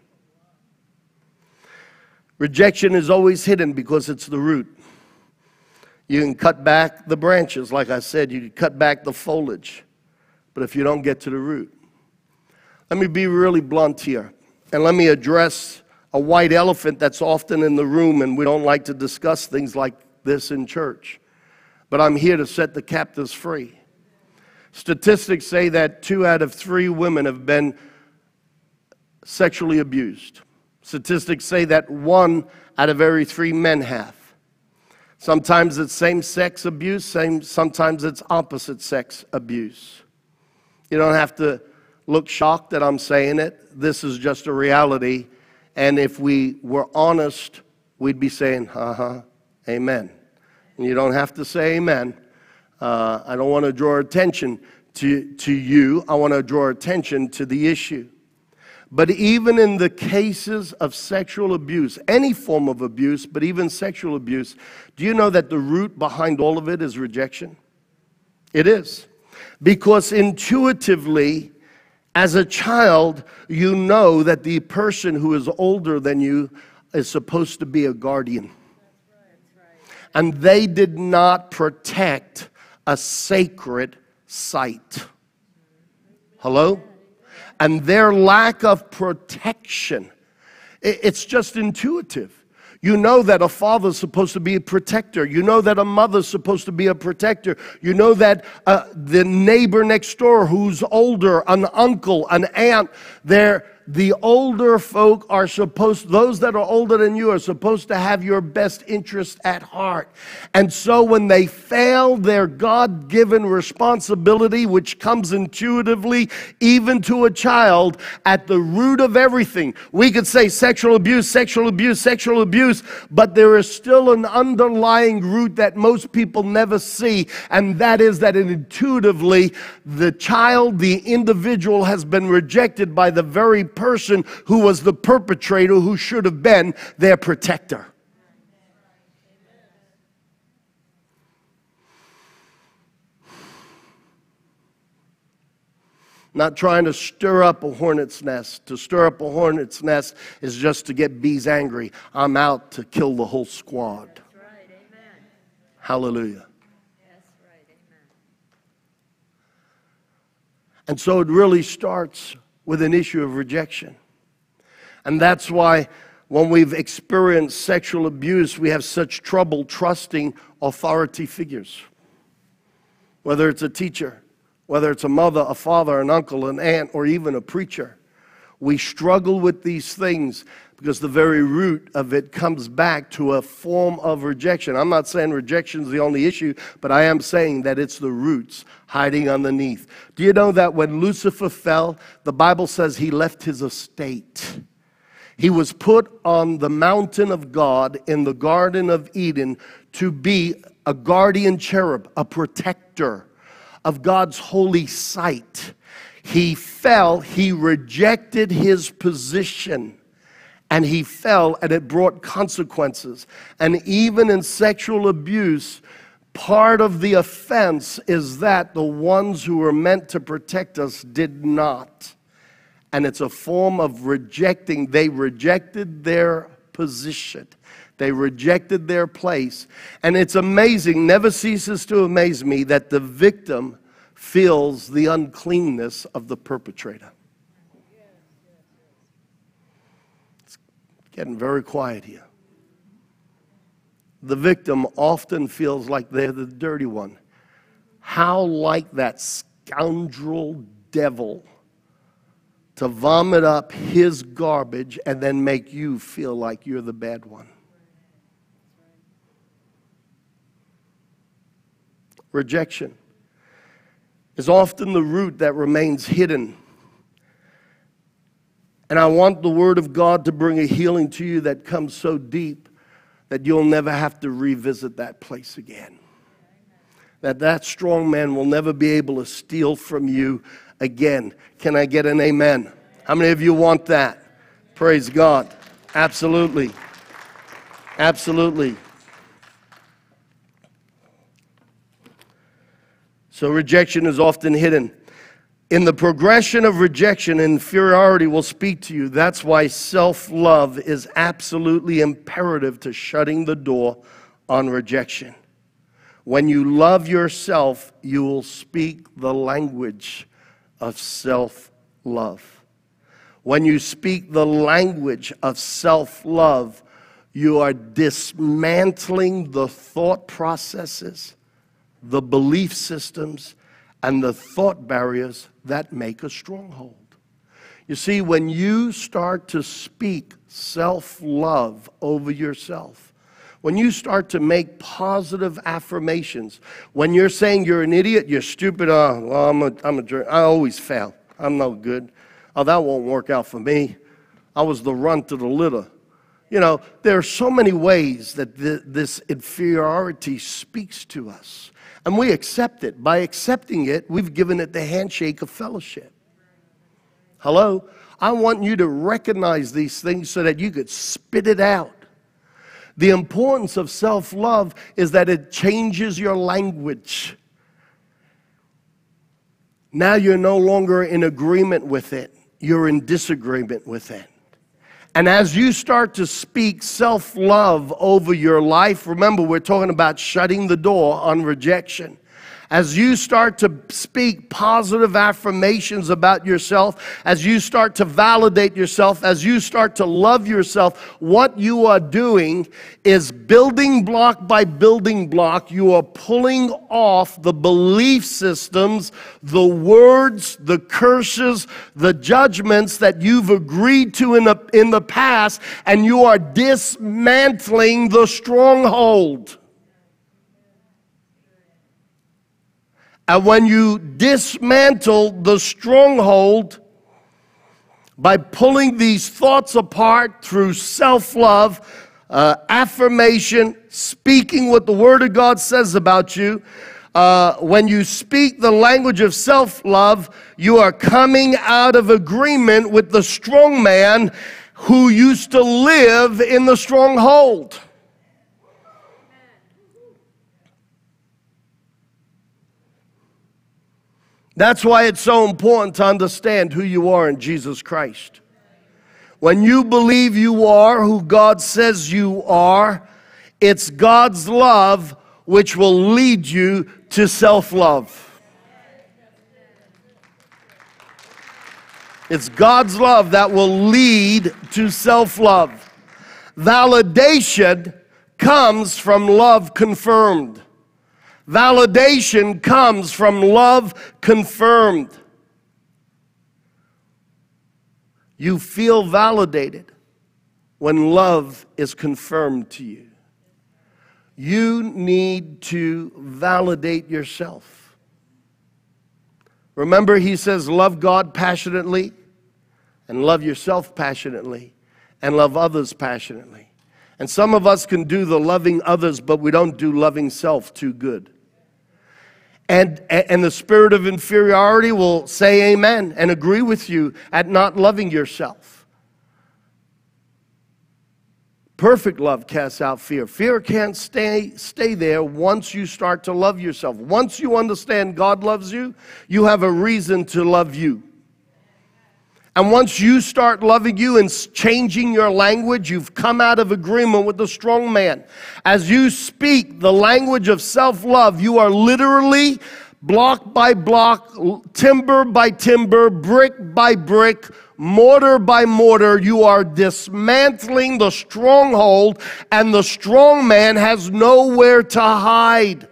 Speaker 1: Rejection is always hidden because it's the root. You can cut back the branches, like I said, you can cut back the foliage, but if you don't get to the root, let me be really blunt here and let me address a white elephant that's often in the room, and we don't like to discuss things like this in church. But I'm here to set the captives free. Statistics say that two out of three women have been sexually abused. Statistics say that one out of every three men have. Sometimes it's same sex abuse, same, sometimes it's opposite sex abuse. You don't have to look shocked that I'm saying it. This is just a reality and if we were honest, we'd be saying, uh huh, amen. And you don't have to say amen. Uh, I don't want to draw attention to, to you, I want to draw attention to the issue. But even in the cases of sexual abuse, any form of abuse, but even sexual abuse, do you know that the root behind all of it is rejection? It is. Because intuitively, as a child, you know that the person who is older than you is supposed to be a guardian. And they did not protect a sacred site. Hello? And their lack of protection, it's just intuitive. You know that a father's supposed to be a protector. You know that a mother's supposed to be a protector. You know that uh, the neighbor next door who's older, an uncle, an aunt, they're the older folk are supposed, those that are older than you are supposed to have your best interest at heart. And so when they fail their God given responsibility, which comes intuitively even to a child, at the root of everything, we could say sexual abuse, sexual abuse, sexual abuse, but there is still an underlying root that most people never see, and that is that intuitively the child, the individual has been rejected by the very person who was the perpetrator who should have been their protector. Not trying to stir up a hornet's nest. To stir up a hornet's nest is just to get bees angry. I'm out to kill the whole squad. Right, Hallelujah. Right, and so it really starts with an issue of rejection. And that's why when we've experienced sexual abuse, we have such trouble trusting authority figures. Whether it's a teacher, whether it's a mother, a father, an uncle, an aunt, or even a preacher. We struggle with these things because the very root of it comes back to a form of rejection. I'm not saying rejection is the only issue, but I am saying that it's the roots hiding underneath. Do you know that when Lucifer fell, the Bible says he left his estate? He was put on the mountain of God in the Garden of Eden to be a guardian cherub, a protector of God's holy site. He fell, he rejected his position, and he fell, and it brought consequences. And even in sexual abuse, part of the offense is that the ones who were meant to protect us did not. And it's a form of rejecting, they rejected their position. They rejected their place. And it's amazing, never ceases to amaze me, that the victim feels the uncleanness of the perpetrator. It's getting very quiet here. The victim often feels like they're the dirty one. How like that scoundrel devil to vomit up his garbage and then make you feel like you're the bad one. rejection is often the root that remains hidden. And I want the Word of God to bring a healing to you that comes so deep that you'll never have to revisit that place again. That that strong man will never be able to steal from you again. Can I get an amen? How many of you want that? Praise God. Absolutely. Absolutely. So rejection is often hidden. In the progression of rejection, inferiority will speak to you. That's why self love is absolutely imperative to shutting the door on rejection. When you love yourself, you will speak the language of self love. When you speak the language of self love, you are dismantling the thought processes the belief systems, and the thought barriers that make a stronghold. You see, when you start to speak self love over yourself, when you start to make positive affirmations, when you're saying you're an idiot, you're stupid, oh, well, I'm a, I'm a jerk, I always fail, I'm no good, oh, that won't work out for me, I was the runt of the litter. You know, there are so many ways that th- this inferiority speaks to us. And we accept it. By accepting it, we've given it the handshake of fellowship. Hello? I want you to recognize these things so that you could spit it out. The importance of self love is that it changes your language. Now you're no longer in agreement with it, you're in disagreement with it. And as you start to speak self love over your life, remember we're talking about shutting the door on rejection as you start to speak positive affirmations about yourself, as you start to validate yourself, as you start to love yourself, what you are doing is building block by building block, you are pulling off the belief systems, the words, the curses, the judgments that you've agreed to in the, in the past, and you are dismantling the stronghold. And when you dismantle the stronghold by pulling these thoughts apart through self love, uh, affirmation, speaking what the Word of God says about you, uh, when you speak the language of self love, you are coming out of agreement with the strong man who used to live in the stronghold. That's why it's so important to understand who you are in Jesus Christ. When you believe you are who God says you are, it's God's love which will lead you to self love. It's God's love that will lead to self love. Validation comes from love confirmed. Validation comes from love confirmed. You feel validated when love is confirmed to you. You need to validate yourself. Remember, he says, Love God passionately, and love yourself passionately, and love others passionately. And some of us can do the loving others, but we don't do loving self too good. And, and the spirit of inferiority will say amen and agree with you at not loving yourself. Perfect love casts out fear. Fear can't stay, stay there once you start to love yourself. Once you understand God loves you, you have a reason to love you. And once you start loving you and changing your language, you've come out of agreement with the strong man. As you speak the language of self love, you are literally block by block, timber by timber, brick by brick, mortar by mortar, you are dismantling the stronghold, and the strong man has nowhere to hide.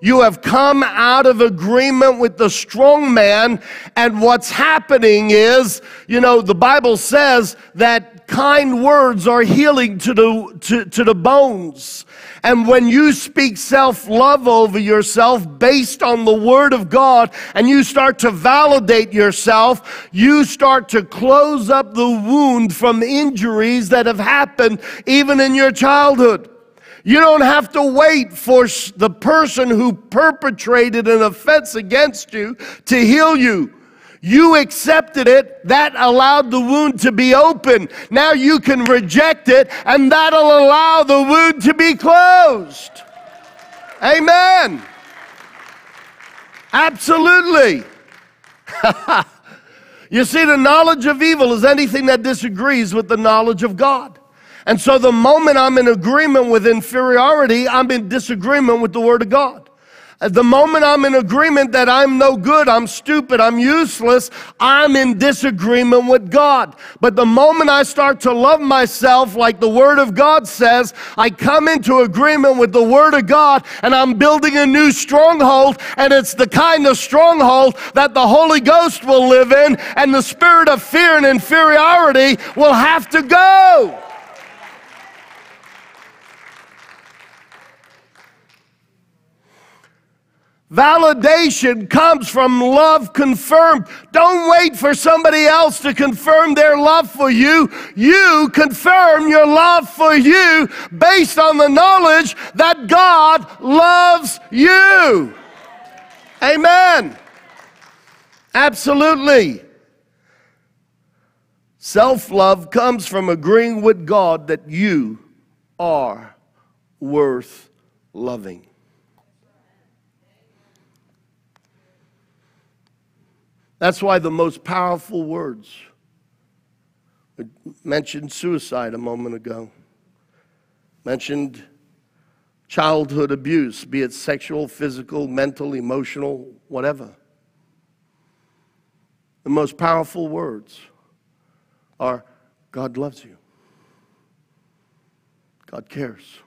Speaker 1: You have come out of agreement with the strong man. And what's happening is, you know, the Bible says that kind words are healing to the, to, to the bones. And when you speak self love over yourself based on the Word of God and you start to validate yourself, you start to close up the wound from injuries that have happened even in your childhood. You don't have to wait for the person who perpetrated an offense against you to heal you. You accepted it. That allowed the wound to be open. Now you can reject it, and that'll allow the wound to be closed. Amen. Absolutely. you see, the knowledge of evil is anything that disagrees with the knowledge of God. And so the moment I'm in agreement with inferiority, I'm in disagreement with the Word of God. Uh, the moment I'm in agreement that I'm no good, I'm stupid, I'm useless, I'm in disagreement with God. But the moment I start to love myself like the Word of God says, I come into agreement with the Word of God and I'm building a new stronghold. And it's the kind of stronghold that the Holy Ghost will live in and the spirit of fear and inferiority will have to go. Validation comes from love confirmed. Don't wait for somebody else to confirm their love for you. You confirm your love for you based on the knowledge that God loves you. Amen. Absolutely. Self love comes from agreeing with God that you are worth loving. That's why the most powerful words mentioned suicide a moment ago, mentioned childhood abuse, be it sexual, physical, mental, emotional, whatever. The most powerful words are God loves you. God cares.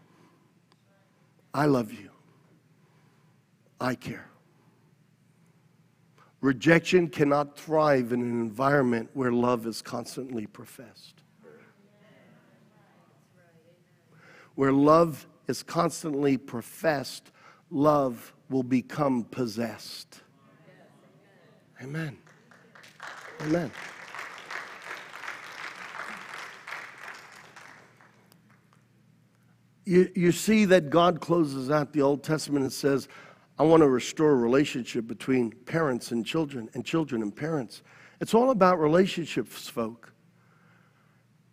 Speaker 1: I love you. I care. Rejection cannot thrive in an environment where love is constantly professed. Where love is constantly professed, love will become possessed. Amen. Amen. You, you see that God closes out the Old Testament and says, I want to restore a relationship between parents and children and children and parents. It's all about relationships, folk.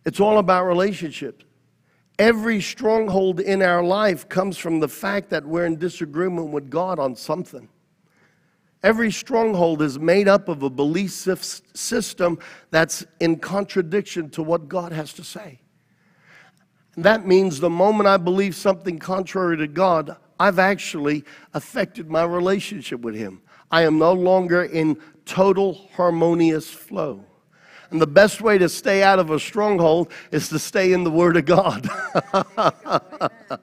Speaker 1: It's all about relationships. Every stronghold in our life comes from the fact that we're in disagreement with God on something. Every stronghold is made up of a belief system that's in contradiction to what God has to say. That means the moment I believe something contrary to God, I've actually affected my relationship with Him. I am no longer in total harmonious flow. And the best way to stay out of a stronghold is to stay in the Word of God.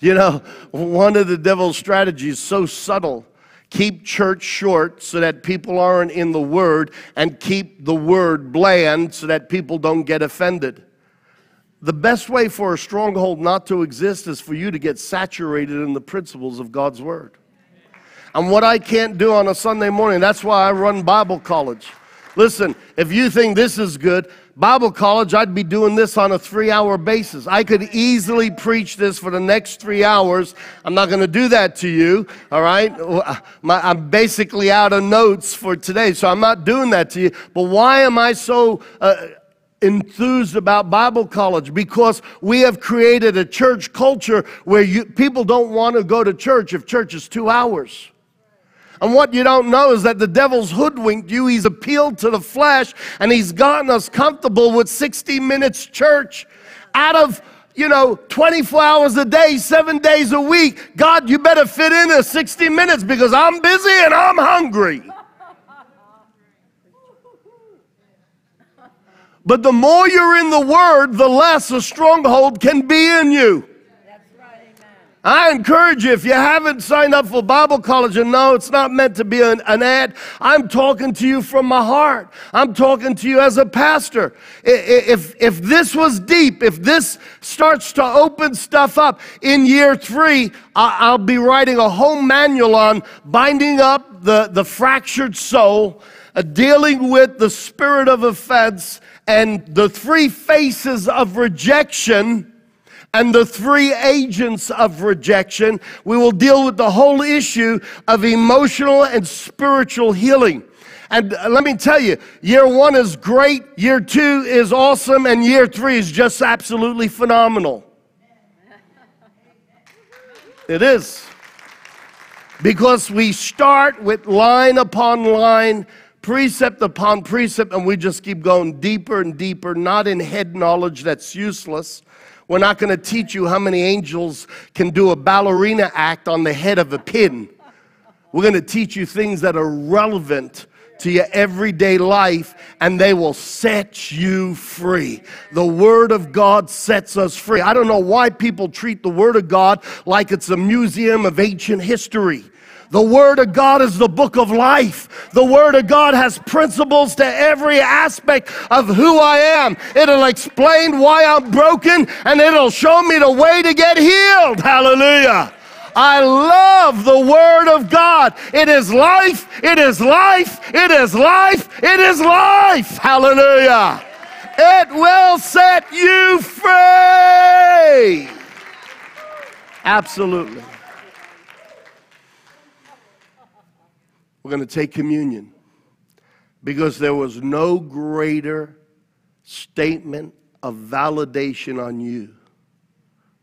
Speaker 1: you know, one of the devil's strategies, so subtle, keep church short so that people aren't in the Word, and keep the Word bland so that people don't get offended. The best way for a stronghold not to exist is for you to get saturated in the principles of God's Word. And what I can't do on a Sunday morning, that's why I run Bible college. Listen, if you think this is good, Bible college, I'd be doing this on a three hour basis. I could easily preach this for the next three hours. I'm not going to do that to you, all right? I'm basically out of notes for today, so I'm not doing that to you. But why am I so. Uh, enthused about Bible college because we have created a church culture where you, people don't want to go to church if church is two hours. And what you don't know is that the devil's hoodwinked you. He's appealed to the flesh and he's gotten us comfortable with 60 minutes church out of you know, 24 hours a day, seven days a week. God, you better fit in a 60 minutes because I'm busy and I'm hungry. But the more you're in the Word, the less a stronghold can be in you. I encourage you, if you haven't signed up for Bible college, and no, it's not meant to be an, an, ad, I'm talking to you from my heart. I'm talking to you as a pastor. If, if this was deep, if this starts to open stuff up in year three, I'll be writing a whole manual on binding up the, the fractured soul, uh, dealing with the spirit of offense, and the three faces of rejection and the three agents of rejection. We will deal with the whole issue of emotional and spiritual healing. And uh, let me tell you, year one is great, year two is awesome, and year three is just absolutely phenomenal. It is. Because we start with line upon line precept upon precept, and we just keep going deeper and deeper, not in head knowledge that's useless. We're not going to teach you how many angels can do a ballerina act on the head of a pin. We're going to teach you things that are relevant to your everyday life and they will set you free. The Word of God sets us free. I don't know why people treat the Word of God like it's a museum of ancient history. The Word of God is the book of life. The Word of God has principles to every aspect of who I am. It'll explain why I'm broken and it'll show me the way to get healed. Hallelujah. I love the Word of God. It is life, it is life, it is life, it is life. Hallelujah. It will set you free. Absolutely. We're going to take communion because there was no greater statement of validation on you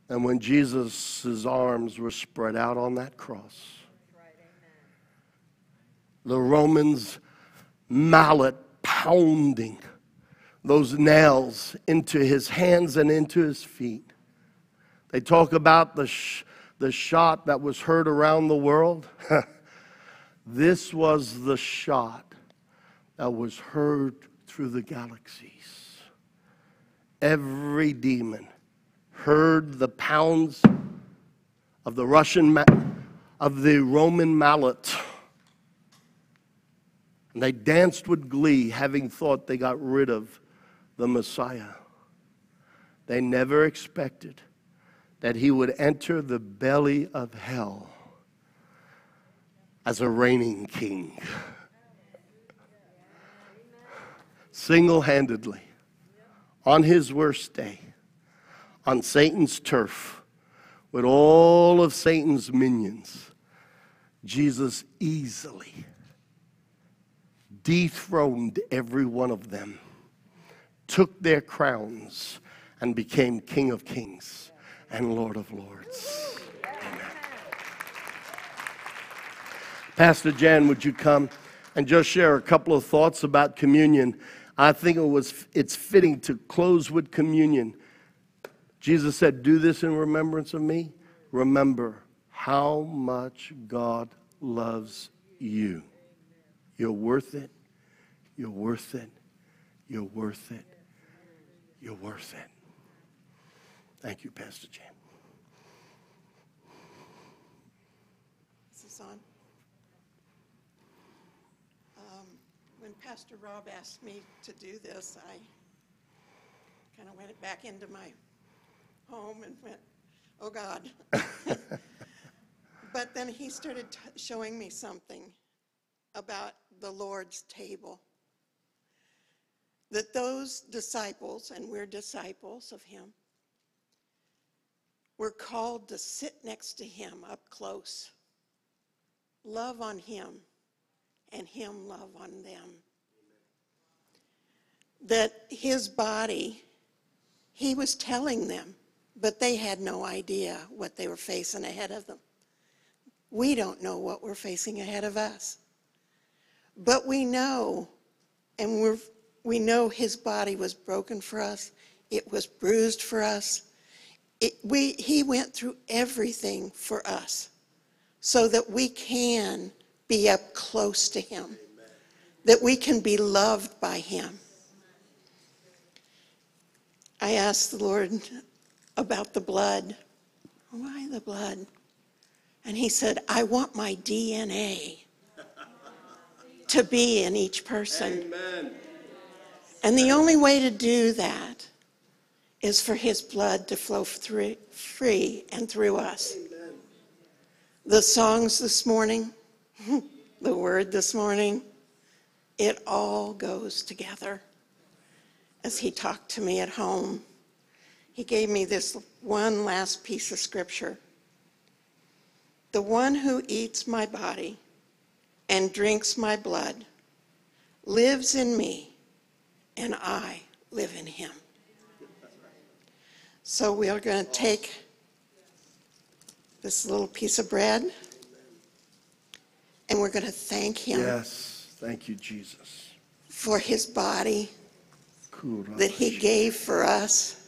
Speaker 1: than when Jesus' arms were spread out on that cross. The Romans' mallet pounding those nails into his hands and into his feet. They talk about the, sh- the shot that was heard around the world. This was the shot that was heard through the galaxies. Every demon heard the pounds of the Russian, of the Roman mallet. And they danced with glee, having thought they got rid of the Messiah. They never expected that he would enter the belly of hell as a reigning king. Single handedly, on his worst day, on Satan's turf, with all of Satan's minions, Jesus easily dethroned every one of them, took their crowns, and became King of Kings and Lord of Lords. Pastor Jan, would you come and just share a couple of thoughts about communion? I think it was it's fitting to close with communion. Jesus said, "Do this in remembrance of me." Remember how much God loves you. You're worth it. You're worth it. You're worth it. You're worth it. Thank you, Pastor Jan.
Speaker 2: Is this on? Um, When Pastor Rob asked me to do this, I kind of went back into my home and went, oh, God. But then he started t- showing me something about the Lord's table. That those disciples, and we're disciples of him, were called to sit next to him up close love on him and him love on them. That his body, he was telling them, but they had no idea what they were facing ahead of them. We don't know what we're facing ahead of us. But we know, and we're, we know his body was broken for us, it was bruised for us. It, we, he went through everything for us so that we can be up close to Him, that we can be loved by Him. I asked the Lord about the blood. Why the blood? And He said, I want my DNA to be in each person.
Speaker 1: Amen.
Speaker 2: And the only way to do that is for His blood to flow through, free and through us. The songs this morning, the word this morning, it all goes together. As he talked to me at home, he gave me this one last piece of scripture. The one who eats my body and drinks my blood lives in me, and I live in him. So we are going to take this little piece of bread, and we're going to thank him
Speaker 1: Yes. Thank you, Jesus.
Speaker 2: for his body that he gave for us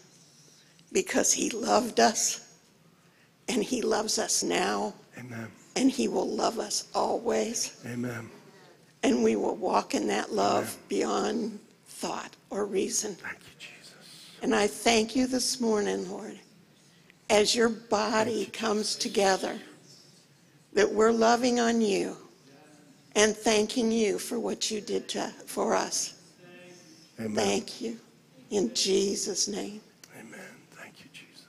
Speaker 2: because he loved us, and he loves us now,
Speaker 1: Amen.
Speaker 2: and he will love us always,
Speaker 1: Amen.
Speaker 2: and we will walk in that love beyond thought or reason.
Speaker 1: Thank you, Jesus.
Speaker 2: And I thank you this morning, Lord, as your body comes together, that we're loving on you and thanking you for what you did to, for us.
Speaker 1: Amen.
Speaker 2: Thank you. In Jesus' name.
Speaker 1: Amen. Thank you, Jesus.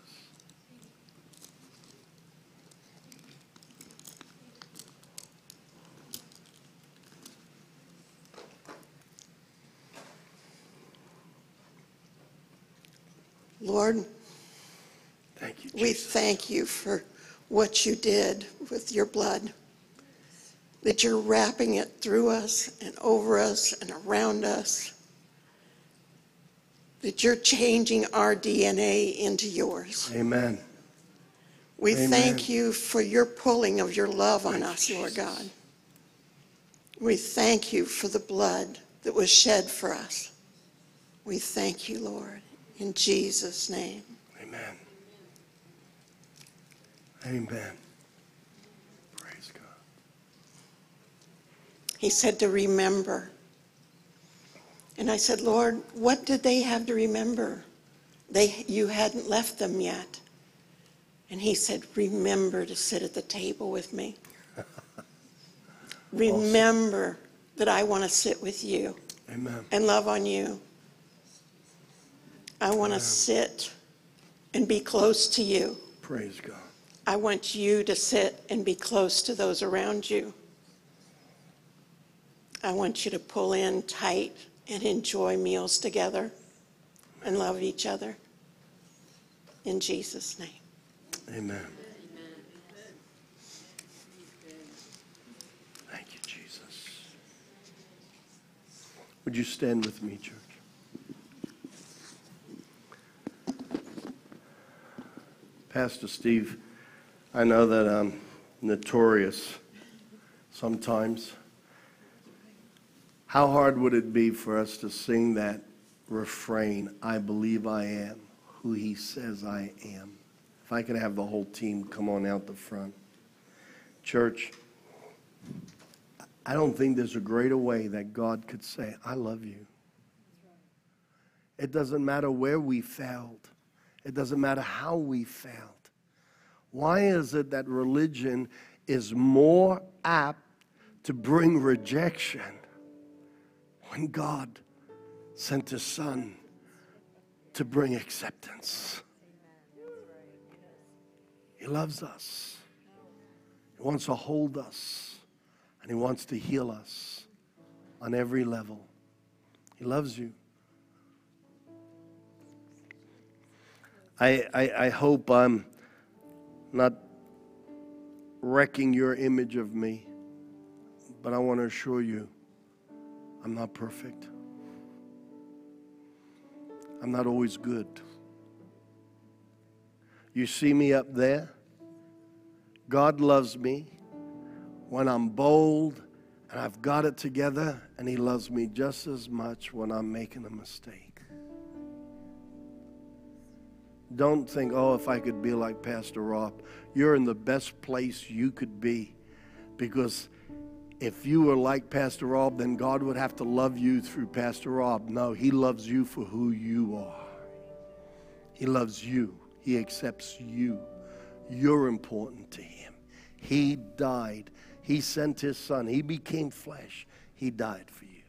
Speaker 2: Lord,
Speaker 1: Thank you,
Speaker 2: we thank you for what you did with your blood. That you're wrapping it through us and over us and around us. That you're changing our DNA into yours.
Speaker 1: Amen.
Speaker 2: We
Speaker 1: Amen.
Speaker 2: thank you for your pulling of your love on us, Lord God. We thank you for the blood that was shed for us. We thank you, Lord, in Jesus' name.
Speaker 1: Amen. Amen. Praise God.
Speaker 2: He said to remember. And I said, Lord, what did they have to remember? They, you hadn't left them yet. And he said, remember to sit at the table with me. remember that I want to sit with you
Speaker 1: Amen.
Speaker 2: and love on you. I want to sit and be close to you.
Speaker 1: Praise God.
Speaker 2: I want you to sit and be close to those around you. I want you to pull in tight and enjoy meals together and love each other. In Jesus' name.
Speaker 1: Amen. Thank you, Jesus. Would you stand with me, church? Pastor Steve, I know that I'm notorious sometimes how hard would it be for us to sing that refrain, I believe I am who he says I am? If I could have the whole team come on out the front. Church, I don't think there's a greater way that God could say, I love you. It doesn't matter where we failed, it doesn't matter how we failed. Why is it that religion is more apt to bring rejection when God sent his son to bring acceptance? He loves us. He wants to hold us and he wants to heal us on every level. He loves you. I, I, I hope I'm not wrecking your image of me, but I want to assure you I'm not perfect. I'm not always good. You see me up there? God loves me when I'm bold and I've got it together, and He loves me just as much when I'm making a mistake. Don't think, oh, if I could be like Pastor Rob. You're in the best place you could be because if you were like Pastor Rob, then God would have to love you through Pastor Rob. No, He loves you for who you are. He loves you, He accepts you. You're important to Him. He died, He sent His Son, He became flesh. He died for you.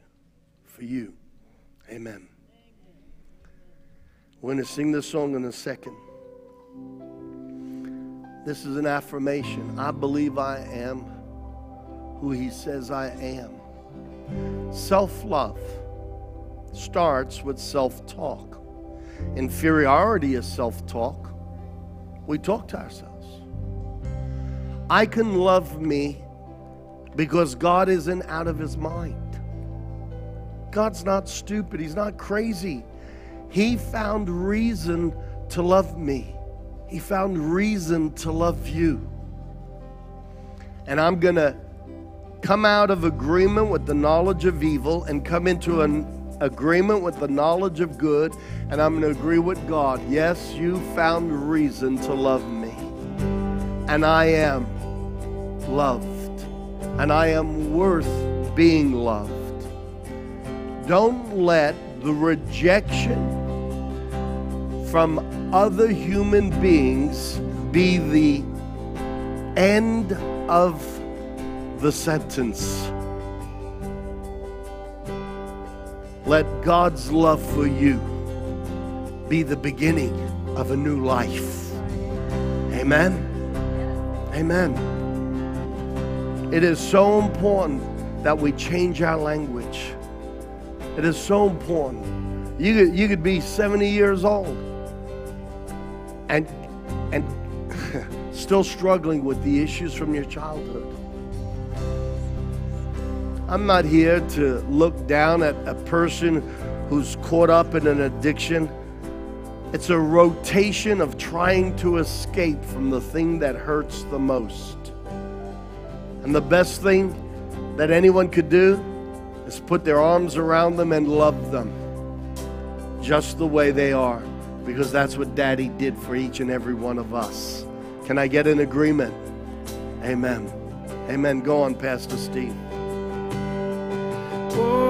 Speaker 1: For you. Amen. We're going to sing this song in a second. This is an affirmation. I believe I am who He says I am. Self love starts with self talk. Inferiority is self talk. We talk to ourselves. I can love me because God isn't out of His mind. God's not stupid, He's not crazy. He found reason to love me. He found reason to love you. And I'm going to come out of agreement with the knowledge of evil and come into an agreement with the knowledge of good. And I'm going to agree with God. Yes, you found reason to love me. And I am loved. And I am worth being loved. Don't let the rejection from other human beings be the end of the sentence. Let God's love for you be the beginning of a new life. Amen. Amen. It is so important that we change our language. It is so important. You could, you could be 70 years old and and still struggling with the issues from your childhood. I'm not here to look down at a person who's caught up in an addiction. It's a rotation of trying to escape from the thing that hurts the most. And the best thing that anyone could do is put their arms around them and love them just the way they are because that's what Daddy did for each and every one of us. Can I get an agreement? Amen. Amen. Go on, Pastor Steve.
Speaker 3: I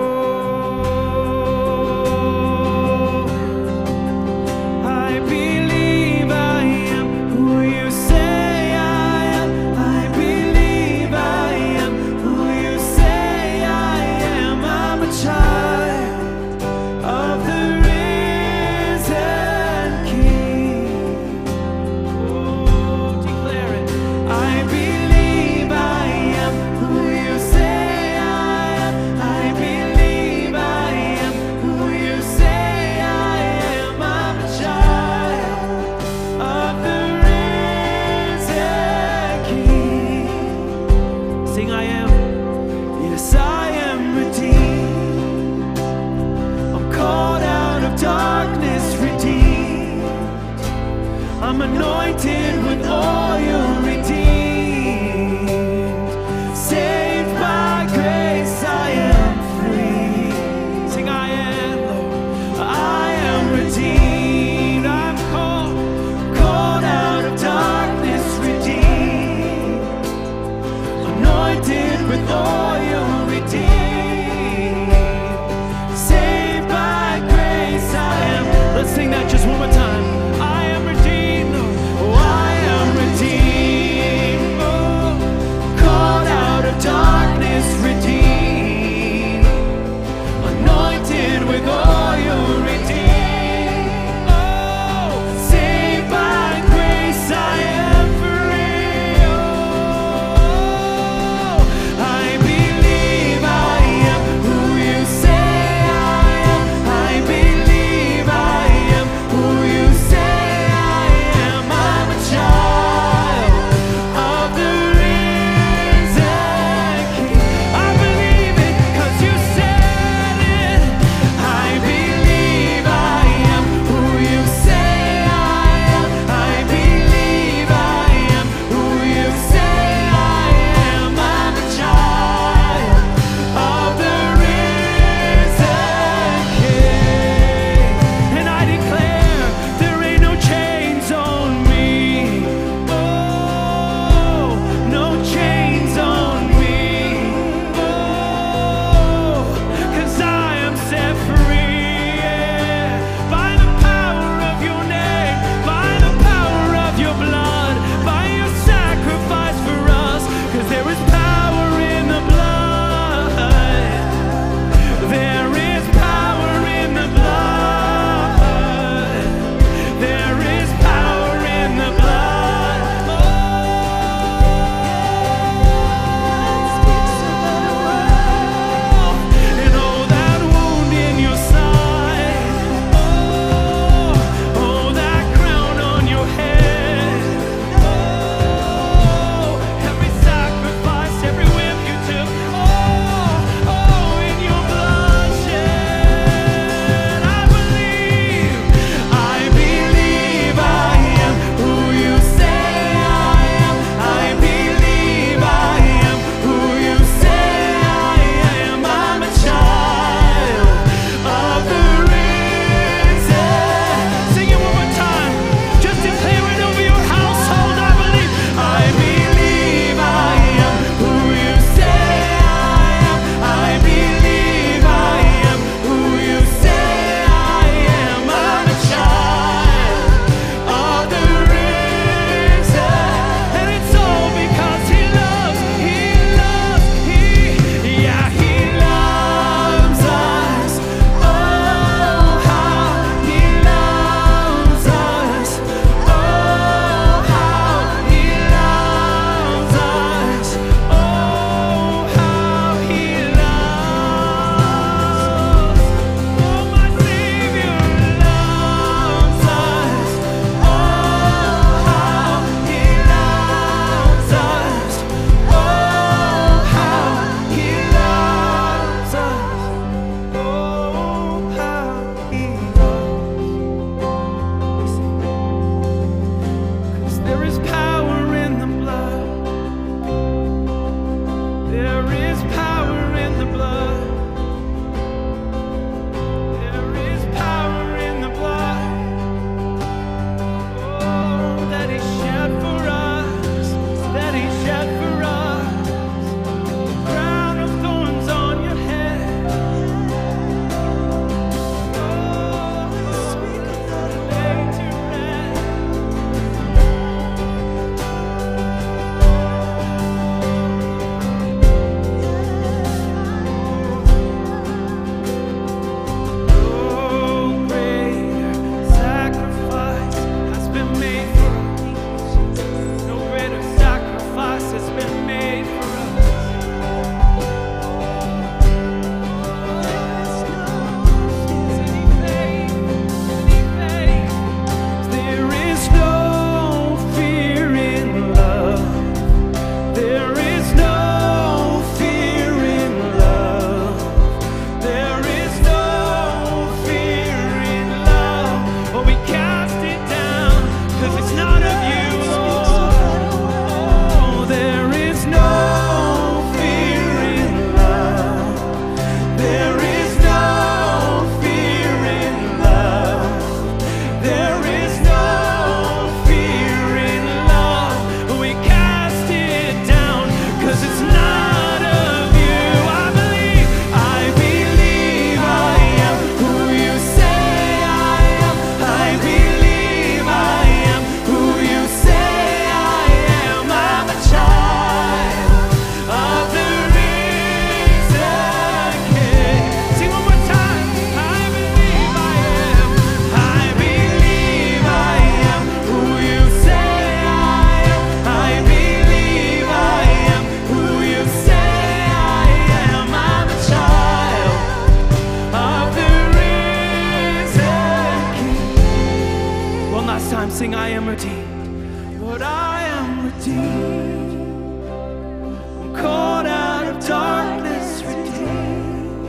Speaker 3: Lord, I am redeemed. I'm called out of darkness, redeemed.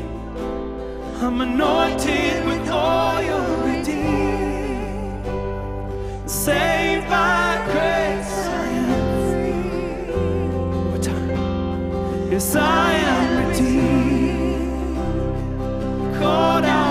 Speaker 3: I'm anointed with oil, redeemed. Saved by grace, I am free. One time. Yes, I am redeemed. Called out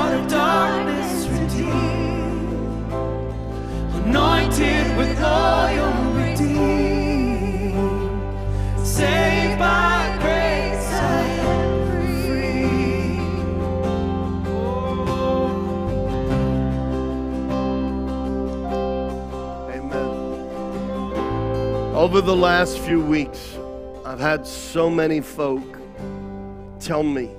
Speaker 1: Over the last few weeks, I've had so many folk tell me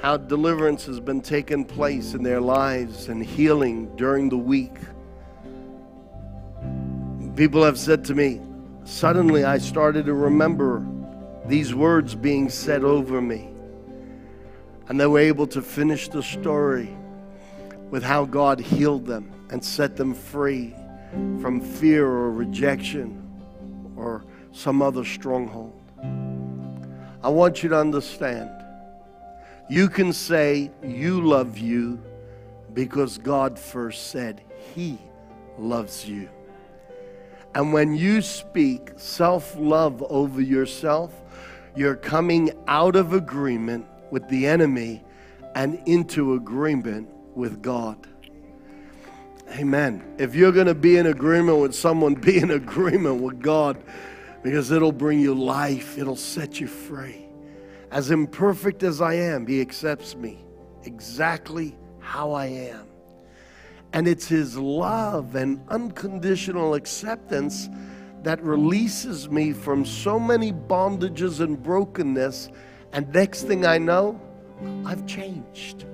Speaker 1: how deliverance has been taking place in their lives and healing during the week. People have said to me, suddenly I started to remember these words being said over me. And they were able to finish the story with how God healed them and set them free from fear or rejection or some other stronghold. I want you to understand you can say you love you because God first said He loves you. And when you speak self love over yourself, you're coming out of agreement with the enemy and into agreement with God. Amen. If you're going to be in agreement with someone, be in agreement with God because it'll bring you life, it'll set you free. As imperfect as I am, He accepts me exactly how I am. And it's His love and unconditional acceptance that releases me from so many bondages and brokenness. And next thing I know, I've changed.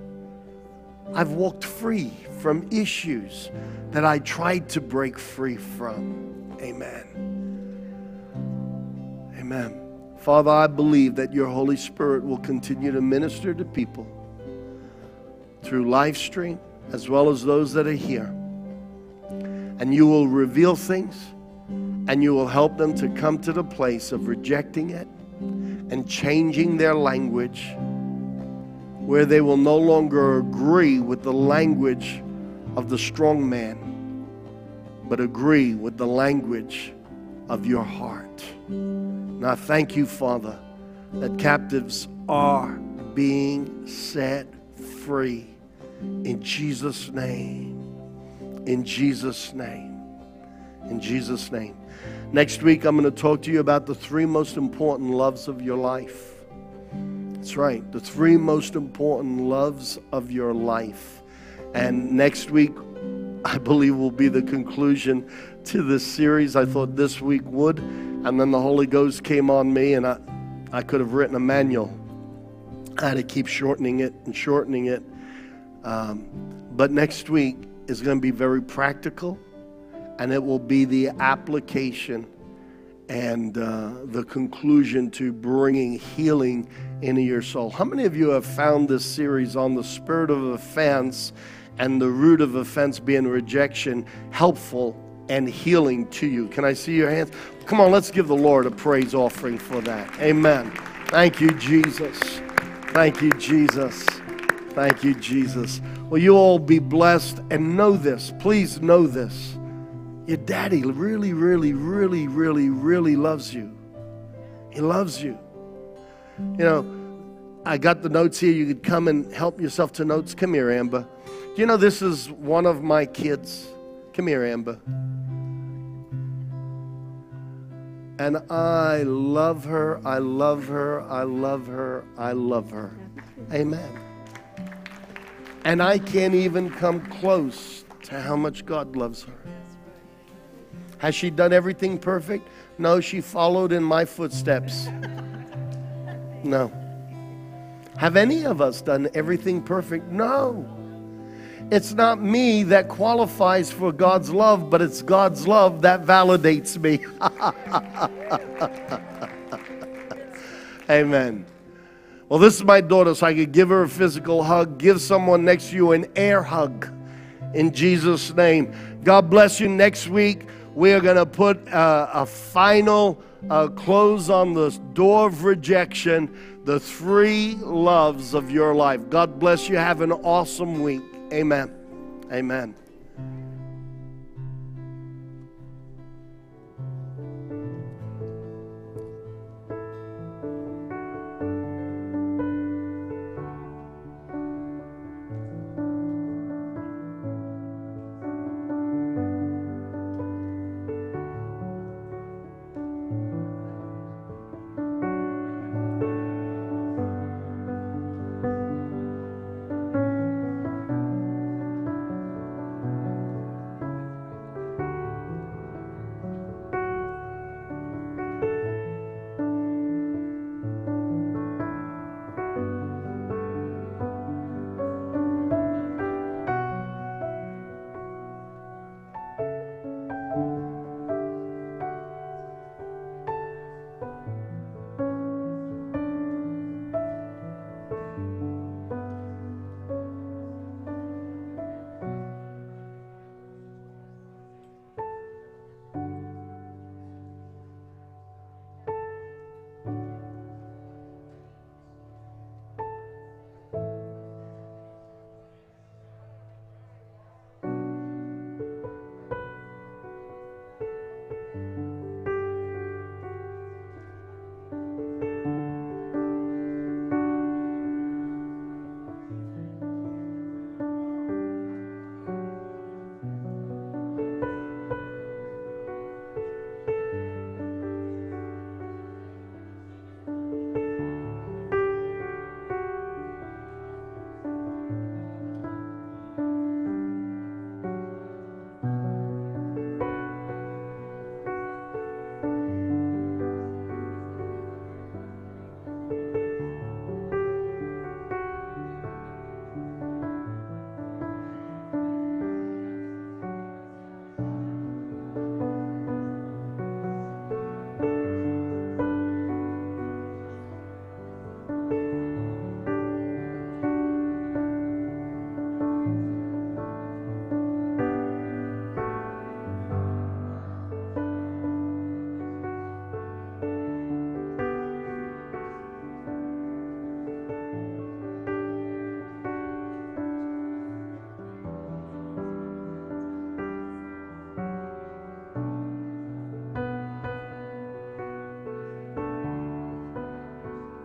Speaker 1: I've walked free from issues that I tried to break free from. Amen. Amen. Father, I believe that your Holy Spirit will continue to minister to people through live stream as well as those that are here. And you will reveal things and you will help them to come to the place of rejecting it and changing their language where they will no longer agree with the language of the strong man, but agree with the language of your heart. Now, thank you, Father, that captives are being set free. In Jesus' name. In Jesus' name. In Jesus' name. Next week, I'm going to talk to you about the three most important loves of your life. That's right, the three most important loves of your life. And next week, I believe, will be the conclusion to this series. I thought this week would. And then the Holy Ghost came on me, and I, I could have written a manual. I had to keep shortening it and shortening it. Um, but next week is going to be very practical, and it will be the application and uh, the conclusion to bringing healing into your soul. How many of you have found this series on the spirit of offense and the root of offense being rejection helpful and healing to you? Can I see your hands? Come on, let's give the Lord a praise offering for that. Amen. Thank you, Jesus. Thank you, Jesus. Thank you, Jesus. Well, you all be blessed and know this? Please know this. Your daddy really, really, really, really, really loves you. He loves you. You know, I got the notes here. You could come and help yourself to notes. Come here, Amber. Do you know this is one of my kids? Come here, Amber. And I love her. I love her. I love her. I love her. Amen. And I can't even come close to how much God loves her. Has she done everything perfect? No, she followed in my footsteps. No. Have any of us done everything perfect? No. It's not me that qualifies for God's love, but it's God's love that validates me. Amen. Well, this is my daughter, so I could give her a physical hug, give someone next to you an air hug. in Jesus' name. God bless you. Next week, we are going to put uh, a final uh, close on the door of rejection, the three loves of your life. God bless you. Have an awesome week. Amen. Amen.